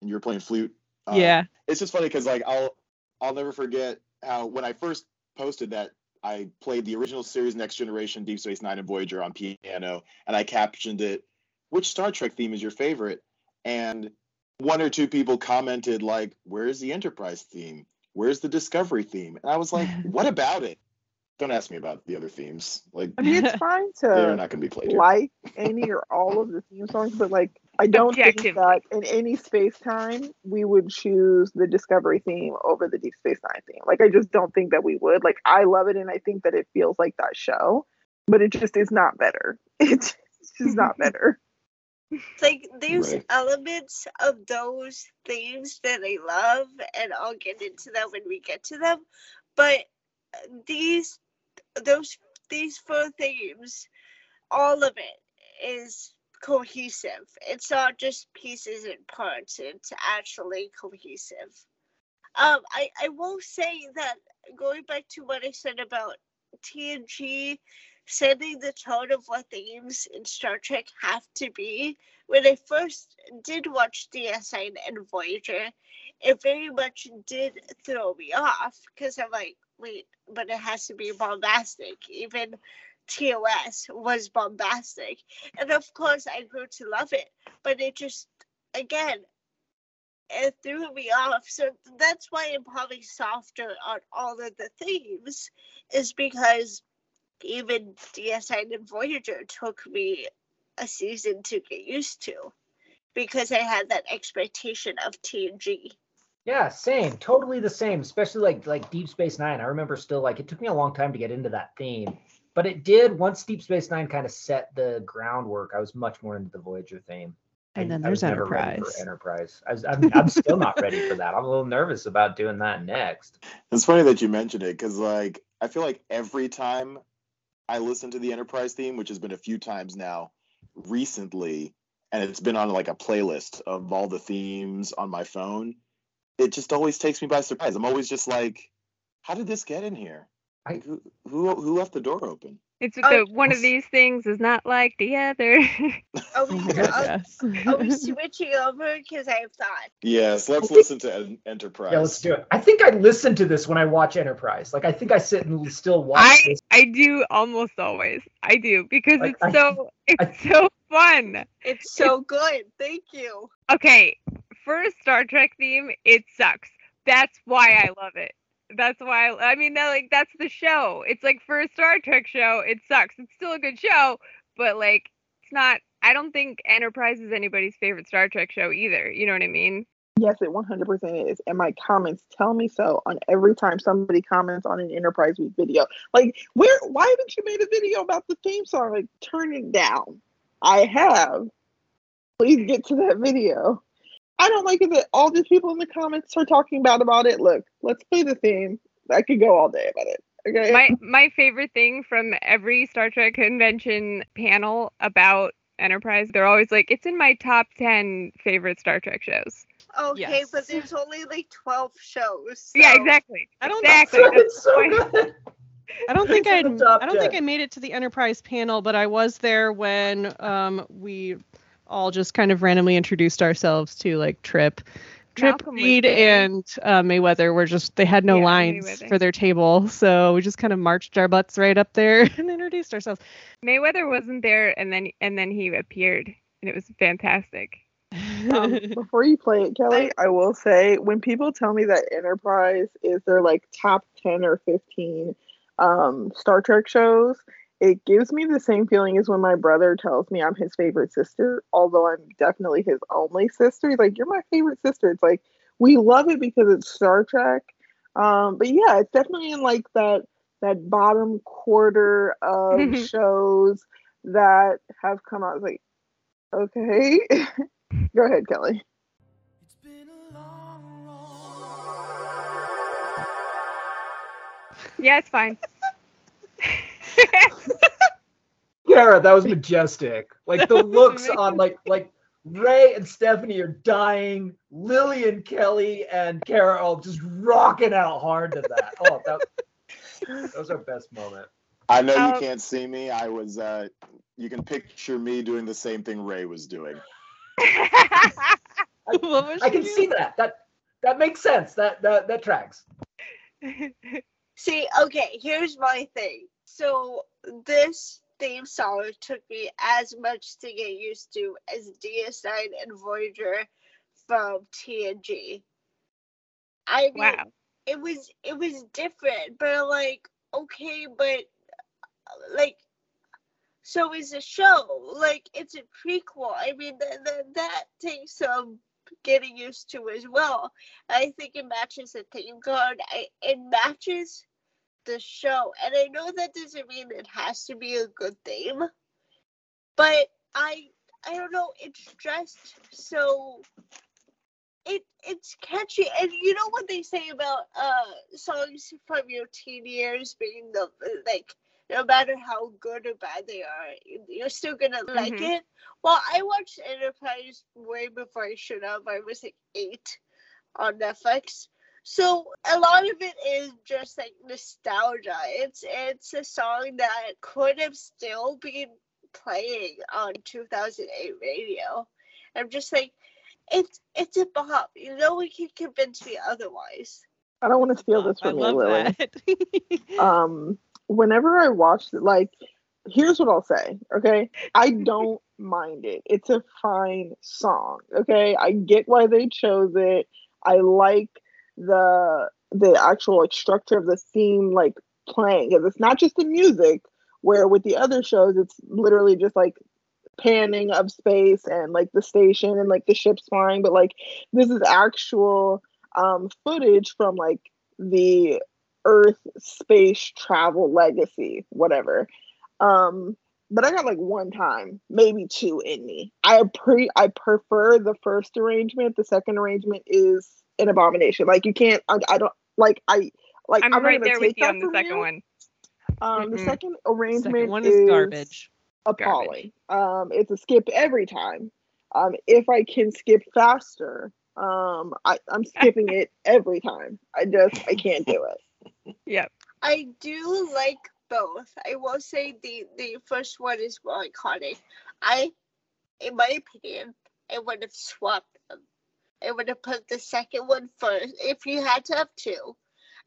and you were playing flute. Uh, yeah. it's just funny because like I'll I'll never forget how when I first posted that I played the original series Next Generation, Deep Space Nine, and Voyager on piano, and I captioned it. Which Star Trek theme is your favorite? And one or two people commented like, "Where's the Enterprise theme? Where's the Discovery theme?" And I was like, "What about it?" Don't ask me about the other themes. Like i mean it's fine they're to not going to be played like any or all of the theme songs, but like I don't think that in any space time we would choose the Discovery theme over the Deep Space Nine theme. Like I just don't think that we would. Like I love it and I think that it feels like that show, but it just is not better. It's just not better. like there's Right. elements of those themes that I love, and I'll get into them when we get to them. But these, those, these four themes, all of it is cohesive. It's not just pieces and parts. It's actually cohesive. Um, I I will say that going back to what I said about TNG setting the tone of what themes in Star Trek have to be. When I first did watch DS9 and Voyager, it very much did throw me off because I'm like, wait, but it has to be bombastic. Even TOS was bombastic. And of course, I grew to love it, but it just, again, it threw me off. So that's why I'm probably softer on all of the themes, is because even DS9 and Voyager took me a season to get used to because I had that expectation of TNG. Yeah, same. Totally the same. Especially like like Deep Space Nine. I remember still like it took me a long time to get into that theme, but it did once Deep Space Nine kind of set the groundwork. I was much more into the Voyager theme. And I- then I was there's never Enterprise. Enterprise. I was, I'm, I'm still not ready for that. I'm a little nervous about doing that next. It's funny that you mentioned it because, like, I feel like every time I listen to the Enterprise theme, which has been a few times now recently, and it's been on like a playlist of all the themes on my phone, it just always takes me by surprise. I'm always just like, how did this get in here? I- who, who who left the door open? It's Oh, the one of these things is not like the other. Are Oh we, my are, goodness. are we switching over? Because I have thought. Yes, let's listen to Enterprise. Yeah, let's do it. I think I listen to this when I watch Enterprise. Like I think I sit and still watch I this. I do almost always. I do because Like, it's I- so it's I- so fun. It's so good. Thank you. Okay, for a Star Trek theme, it sucks. That's why I love it. That's why I, I mean that like that's the show. It's like for a Star Trek show, it sucks. It's still a good show, but like it's not. I don't think Enterprise is anybody's favorite Star Trek show either. You know what I mean? Yes, it 100% is. And my comments tell me so on every time somebody comments on an Enterprise Week video. Like, where, why haven't you made a video about the theme song? Like, turn it down. I have. Please get to that video. I don't like it that all these people in the comments are talking bad about it. Look, let's play the theme. I could go all day about it. Okay. my my favorite thing from every Star Trek convention panel about Enterprise, they're always like, "It's in my top ten favorite Star Trek shows." Okay, Yes. but there's only like 12 shows. Yeah, exactly. I don't exactly. It's so good. I don't think I It's in the top I don't think I made it to the Enterprise panel, but I was there when um we all just kind of randomly introduced ourselves to like Trip. Trip Malcolm Reed and uh, Mayweather were just they had no Yeah, lines Mayweather. for their table, so we just kind of marched our butts right up there and introduced ourselves. Mayweather wasn't there, and then and then he appeared, and it was fantastic. um, before you play it, Kelly, I will say when people tell me that Enterprise is their like top 10 or 15 um, Star Trek shows, it gives me the same feeling as when my brother tells me I'm his favorite sister, although I'm definitely his only sister. He's like, You're my favorite sister. It's like, we love it because it's Star Trek. Um, but yeah, it's definitely in like that that bottom quarter of shows that have come out. It's like, okay. Go ahead, Kelly. Yeah, it's fine. Garrett, that was majestic. Like the looks on like like Ray and Stephanie are dying. Lily and Kelly and Kara are just rocking out hard to that. Oh, that, that was our best moment. I know Um, you can't see me. I was. Uh, you can picture me doing the same thing Ray was doing. what was I can doing? see that. That that makes sense. That that that tracks. See, okay, here's my thing. So this theme song took me as much to get used to as DS9 and Voyager from TNG. I mean, wow. it was it was different, but I'm like, okay, but like, so is a show like it's a prequel. I mean, that that, that takes some getting used to as well. I think it matches the theme card. I, it matches the show, and I know that doesn't mean it has to be a good theme, but I I don't know. It's just so it it's catchy, and you know what they say about uh songs from your teen years being the like no matter how good or bad they are, you're still gonna like Mhm. it. Well, I watched Enterprise way before I should have. I was like eight on Netflix. So a lot of it is just like nostalgia. It's it's a song that could have still been playing on 2008 radio. I'm just like, it's it's a bop. You know, we can convince me otherwise. I don't want to steal this I from you, love Lily. that. Um, whenever I watch it, like, here's what I'll say. Okay, I don't mind it. It's a fine song. Okay, I get why they chose it. I like the the actual like structure of the theme, like playing, because it's not just the music. Where with the other shows, it's literally just like panning of space and like the station and like the ships flying but like this is actual um, footage from like the Earth space travel legacy, whatever. Um, but I got like one time, maybe two in me. I pre I prefer the first arrangement. The second arrangement is an abomination. Like you can't. I, I don't like. I like. I'm, not right gonna there with take you on the second you. one. Um, the Mm-mm. second arrangement Second one is garbage. appalling. Um, it's a skip every time. Um, if I can skip faster, um, I, I'm skipping it every time. I just I can't do it. Yep. I do like both. I will say the the first one is more iconic. I, in my opinion, I would have swapped them. I would have put the second one first. If you had to have two,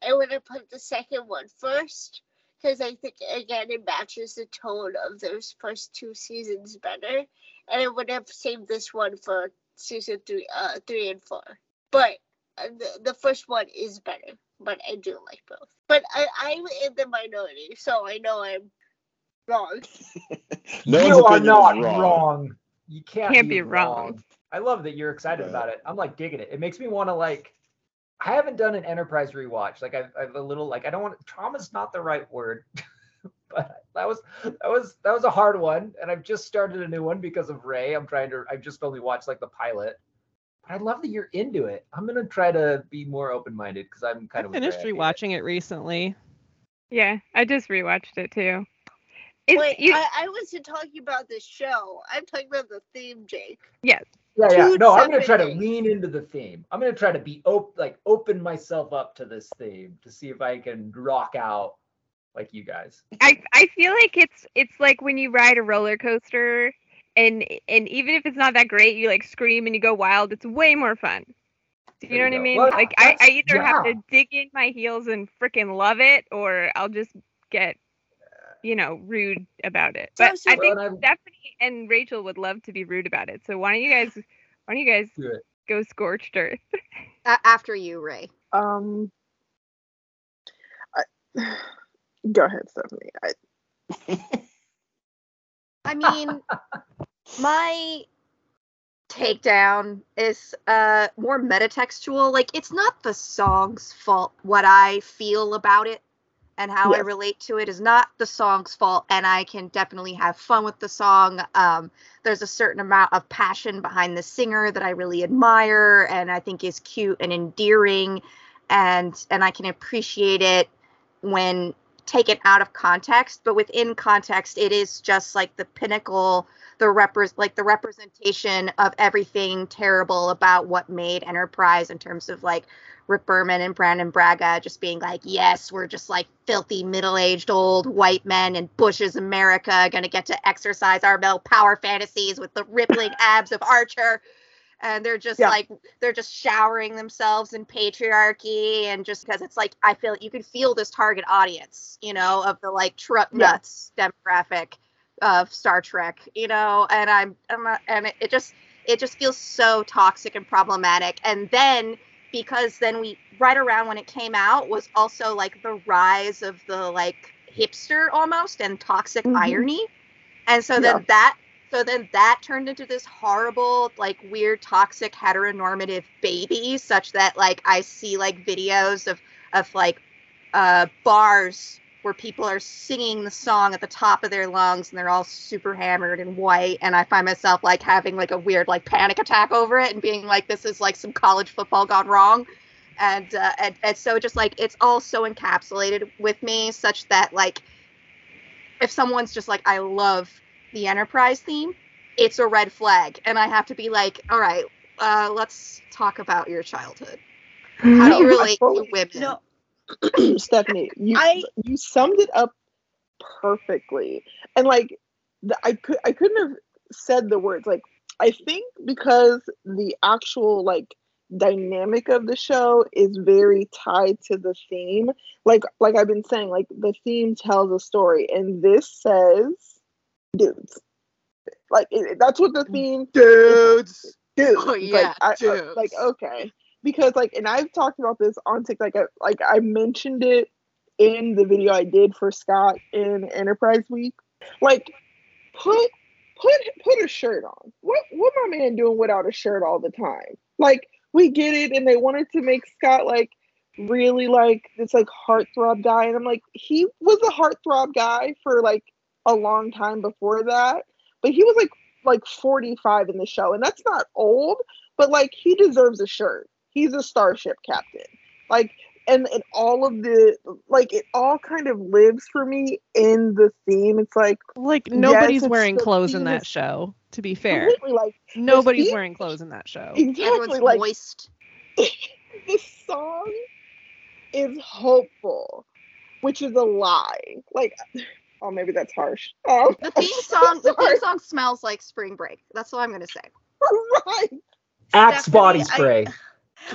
I would have put the second one first because I think again it matches the tone of those first two seasons better, and I would have saved this one for season three, uh, three and four. But uh, the the first one is better but I do like both. But I, I'm in the minority, so I know I'm wrong. No you one's are not wrong. wrong. You can't, Can't be, be wrong. wrong. I love that you're excited Yeah. about it. I'm like digging it. It makes me want to like. I haven't done an Enterprise rewatch. Like I've, I've a little like I don't want trauma's not the right word, but that was that was that was a hard one, and I've just started a new one because of Ray. I'm trying to. I've just only watched like the pilot. But I love that you're into it. I'm gonna try to be more open minded because I'm kind I of finished Ray. I hate it. rewatching it recently. Yeah, I just rewatched it too. It's, Wait, you, I, I wasn't talking about the show. I'm talking about the theme, Jake. Yes. Yeah, yeah. two No, I'm gonna try to things. lean into the theme. I'm gonna try to be open, like open myself up to this theme to see if I can rock out like you guys. I I feel like it's it's like when you ride a roller coaster and and even if it's not that great, you like scream and you go wild. It's way more fun. Do you There know you what I mean? Well, like I, I that's- either have to dig in my heels and freaking love it, or I'll just get you know rude about it. So- But so- I think Well, Stephanie and Rachel would love to be rude about it. So why don't you guys why don't you guys Do go scorched earth? A- after you, Ray. Um, I, go ahead, Stephanie. I, I mean, my takedown is uh more metatextual. Like it's not the song's fault what I feel about it and how I relate to it is not the song's fault and I can definitely have fun with the song. Um there's a certain amount of passion behind the singer that I really admire and I think is cute and endearing and and I can appreciate it when taken out of context, but within context it is just like the pinnacle the repres like the representation of everything terrible about what made Enterprise in terms of like Rick Berman and Brannon Braga just being like, yes, we're just like filthy middle-aged old white men in Bush's America gonna get to exercise our male power fantasies with the rippling abs of Archer. And they're just Yeah. like they're just showering themselves in patriarchy and just because it's like I feel you can feel this target audience, you know, of the like truck Yeah. nuts demographic of Star Trek, you know, and I'm, I'm not, and it, it just it just feels so toxic and problematic. And then because then we right around when it came out was also like the rise of the like hipster almost and toxic Mhm. irony. And so Yeah. then that so then that turned into this horrible like weird toxic heteronormative baby such that like I see like videos of of like uh bars where people are singing the song at the top of their lungs and they're all super hammered and white and i find myself like having like a weird like panic attack over it and being like this is like some college football gone wrong. And uh, and, and so just like it's all so encapsulated with me such that like if someone's just like i love the enterprise theme it's a red flag. And i have to be like all right uh, let's talk about your childhood. How do you I relate to women? No, Stephanie, you I- you summed it up perfectly, and like the, I could I couldn't have said the words. Like I think because the actual like dynamic of the show is very tied to the theme. Like like I've been saying, like the theme tells a story, and this says dudes. Like it, that's what the theme Dudes. dudes. Oh, Like, yeah, I, I- dudes. like okay, because like, and I've talked about this on TikTok. Like I, like I mentioned it in the video I did for Scott in Enterprise Week. Like, put put put a shirt on. What what my man doing without a shirt all the time? Like, we get it, and they wanted to make Scott like really like this like heartthrob guy, and I'm like, he was a heartthrob guy for like a long time before that, but he was like like 45 in the show, and that's not old, but like he deserves a shirt. He's a starship captain. Like and, and all of the like it all kind of lives for me in the theme. It's like Like nobody's it's wearing clothes in that show, to be fair. like Nobody's theme- wearing clothes in that show. exactly Everyone's like moist. the song is hopeful, which is a lie. Like, oh, maybe that's harsh. Um, The theme song, the theme song smells like spring break. That's all I'm gonna say. right. Axe Stephanie, body I- spray.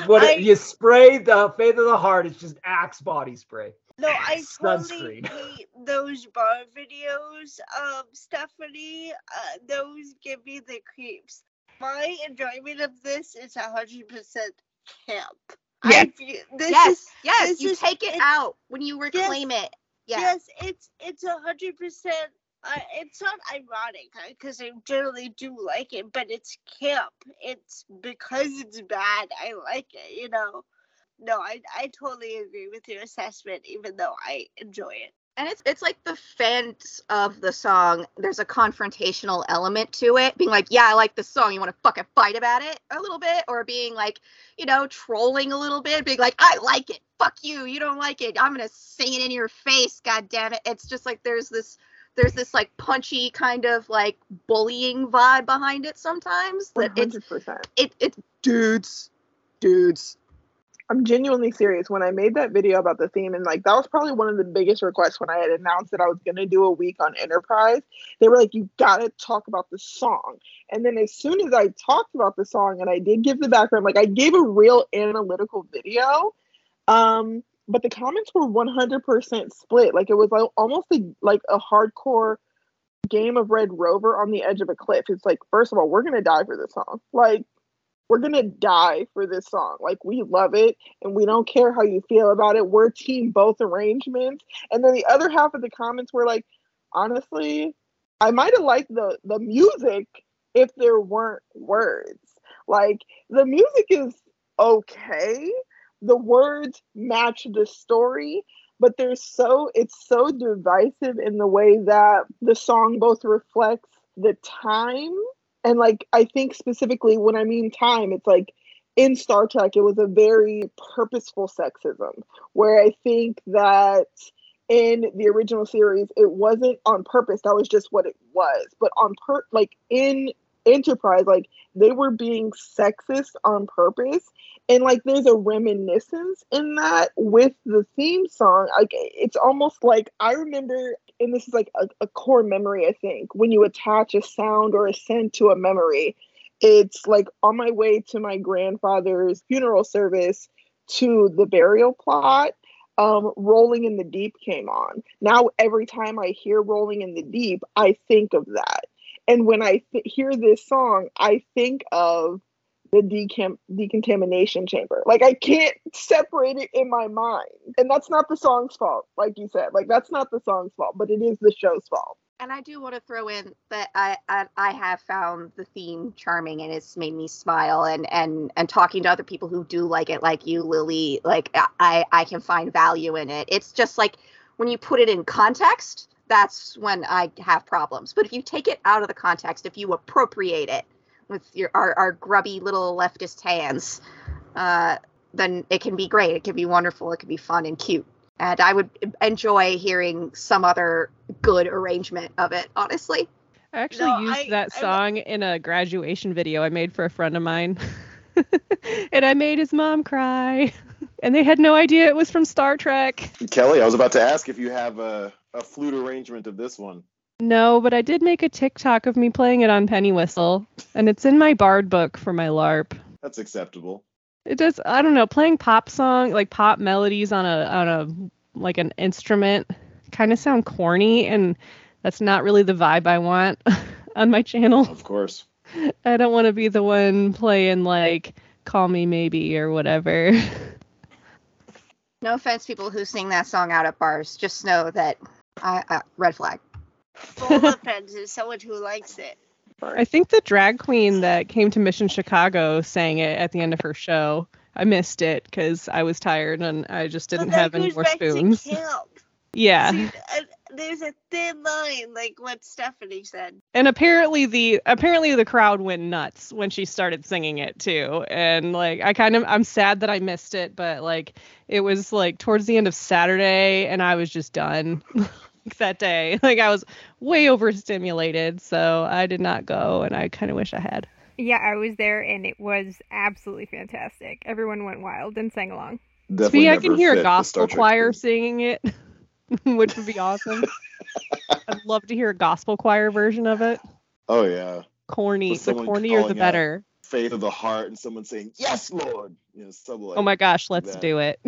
What I- you spray the faith of the heart? It's just Axe body spray. No, I totally Sunscreen. hate those bar videos, um, Stephanie. Uh, those give me the creeps. My enjoyment of this is hundred percent camp. Yes. feel, this yes, is yes, this you is- take it it's- out when you reclaim it. Yeah. yes, it's it's a hundred percent. Uh, it's not ironic because I generally do like it, but it's camp. It's because it's bad. I like it, you know. No, I I totally agree with your assessment, even though I enjoy it. And it's it's like the fans of the song. There's a confrontational element to it, being like, "Yeah, I like this song. You want to fucking fight about it a little bit," or being like, you know, trolling a little bit, being like, "I like it. Fuck you. You don't like it. I'm gonna sing it in your face. God damn it." It's just like there's this there's this like punchy kind of like bullying vibe behind it sometimes. That it's hundred percent. it it's dudes, dudes. I'm genuinely serious. When I made that video about the theme, and like that was probably one of the biggest requests when I had announced that I was going to do a week on Enterprise. They were like, "You got to talk about the song." And then as soon as I talked about the song, and I did give the background, like I gave a real analytical video. Um, but the comments were 100% split. Like it was like almost a, like a hardcore game of Red Rover on the edge of a cliff. It's like, first of all, we're gonna die for this song. Like we're gonna die for this song. Like we love it and we don't care how you feel about it. We're team both arrangements. And then the other half of the comments were like, honestly, I might have liked the the music if there weren't words. Like the music is okay. The words match the story, but there's so it's so divisive in the way that the song both reflects the time and like I think specifically when I mean time, it's like in Star Trek, it was a very purposeful sexism, where I think that in the original series, it wasn't on purpose. That was just what it was. But on per like in Enterprise, like they were being sexist on purpose. And like there's a reminiscence in that with the theme song. Like it's almost like I remember and this is like a, a core memory, I think, when you attach a sound or a scent to a memory. It's like on my way to my grandfather's funeral service to the burial plot, um, Rolling in the Deep came on. Now, every time I hear Rolling in the Deep, I think of that. And when I th- hear this song, I think of the decam- decontamination chamber. Like I can't separate it in my mind. And that's not the song's fault, like you said. Like that's not the song's fault, but it is the show's fault. And I do want to throw in that I, I I have found the theme charming and it's made me smile and and and talking to other people who do like it like you Lily like I I can find value in it. It's just like when you put it in context, that's when I have problems. But if you take it out of the context, if you appropriate it with your our, our grubby little leftist hands, uh, then it can be great. It can be wonderful. It can be fun and cute. And I would enjoy hearing some other good arrangement of it, honestly. I actually No, used I- that I- song in a graduation video I made for a friend of mine. and I made his mom cry. And they had no idea it was from Star Trek. Kelly, I was about to ask if you have a, a flute arrangement of this one. No, but I did make a TikTok of me playing it on Penny Whistle. And it's in my Bard book for my LARP. That's acceptable. It does I don't know, playing pop song like pop melodies on a on a like an instrument kind of sound corny and that's not really the vibe I want on my channel. Of course. I don't want to be the one playing like Call Me Maybe or whatever. No offense, people who sing that song out at bars. Just know that I, I red flag. Full offense is someone who likes it. I think the drag queen that came to Mission Chicago sang it at the end of her show. I missed it because I was tired and I just didn't Well, have any more back to spoons. camp. Yeah. See, there's a thin line, like what Stephanie said. and apparently the apparently the crowd went nuts when she started singing it too and like i kind of i'm sad that i missed it but like it was like towards the end of saturday and i was just done that day like i was way overstimulated so i did not go and i kind of wish i had Yeah, I was there and it was absolutely fantastic. Everyone went wild and sang along. Definitely See, I can hear a gospel choir singing it, which would be awesome. I'd love to hear a gospel choir version of it. Oh yeah, Corny, the cornier the better. faith of the heart, and someone saying "Yes, Lord." You know, something like Oh my gosh, let's that. do it.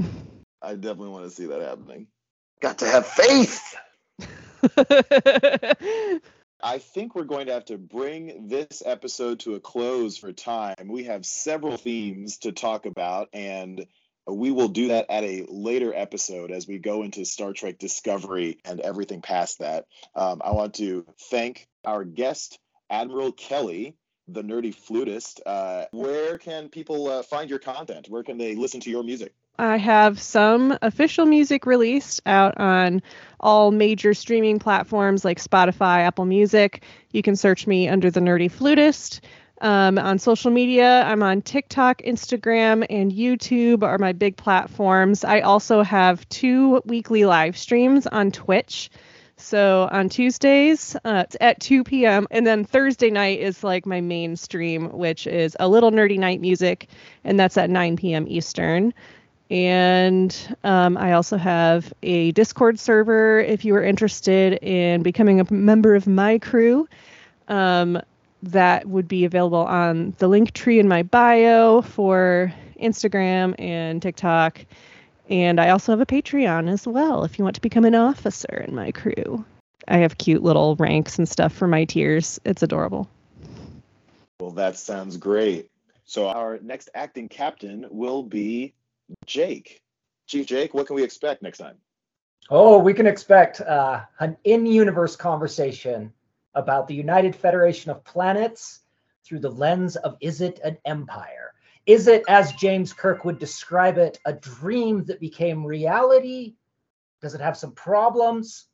I definitely want to see that happening. Got to have faith. I think we're going to have to bring this episode to a close for time. We have several themes to talk about, and we will do that at a later episode as we go into Star Trek Discovery and everything past that. Um, I want to thank our guest, Admiral Kelly, the nerdy flutist. Uh, where can people uh, find your content? Where can they listen to your music? I have some official music released out on all major streaming platforms like Spotify, Apple Music. You can search me under the Nerdy Flutist. Um, on social media, I'm on TikTok, Instagram, and YouTube are my big platforms. I also have two weekly live streams on Twitch. So on Tuesdays, uh, it's at 2 p.m. And then Thursday night is like my main stream, which is a little nerdy night music, and that's at 9 p.m. Eastern. And um, I also have a Discord server if you are interested in becoming a member of my crew. Um, that would be available on the Linktree in my bio for Instagram and TikTok. And I also have a Patreon as well if you want to become an officer in my crew. I have cute little ranks and stuff for my tiers. It's adorable. Well, that sounds great. So our next acting captain will be Jake. Chief Jake, what can we expect next time? Oh, we can expect uh, an in-universe conversation about the United Federation of Planets through the lens of is it an empire? Is it, as James Kirk would describe it, a dream that became reality? Does it have some problems?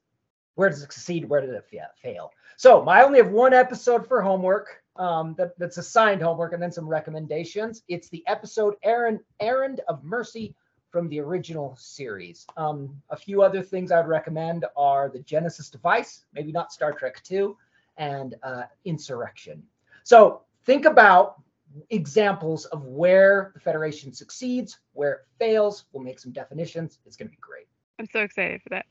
Where does it succeed? Where did it fa- fail? So, I only have one episode for homework um, that, that's assigned homework and then some recommendations. It's the episode Errand, Errand of Mercy from the original series. Um, a few other things I'd recommend are the Genesis device, maybe not Star Trek 2, and uh, Insurrection. So think about examples of where the Federation succeeds, where it fails. We'll make some definitions. It's going to be great. I'm so excited for that.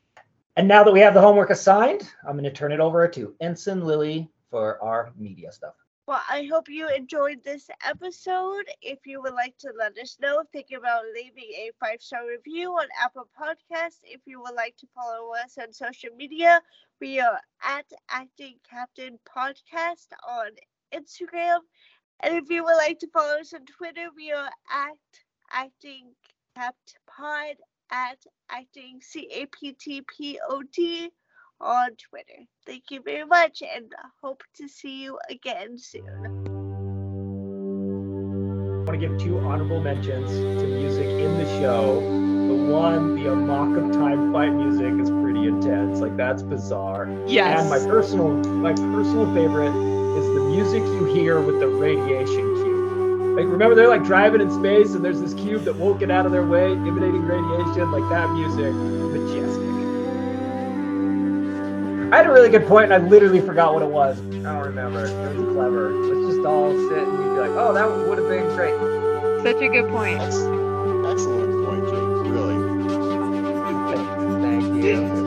And now that we have the homework assigned, I'm going to turn it over to Ensign Lily for our media stuff. Well, I hope you enjoyed this episode. If you would like to let us know, think about leaving a five star review on Apple Podcasts. If you would like to follow us on social media, we are at Acting Captain Podcast on Instagram. And if you would like to follow us on Twitter, we are at Acting Capt Pod at Acting C A P T P O D on Twitter. Thank you very much and hope to see you again soon. I want to give two honorable mentions to music in the show. The one, the Amok of Time fight music is pretty intense. Like that's bizarre. Yes. And my personal my personal favorite is the music you hear with the radiation cube. Like remember they're like driving in space and there's this cube that won't get out of their way, emanating radiation, like that music, majestic. I had a really good point and I literally forgot what it was. I don't remember. It was clever. Let's just all sit and we'd be like, oh, that would have been great. Such a good point. That's excellent Yeah.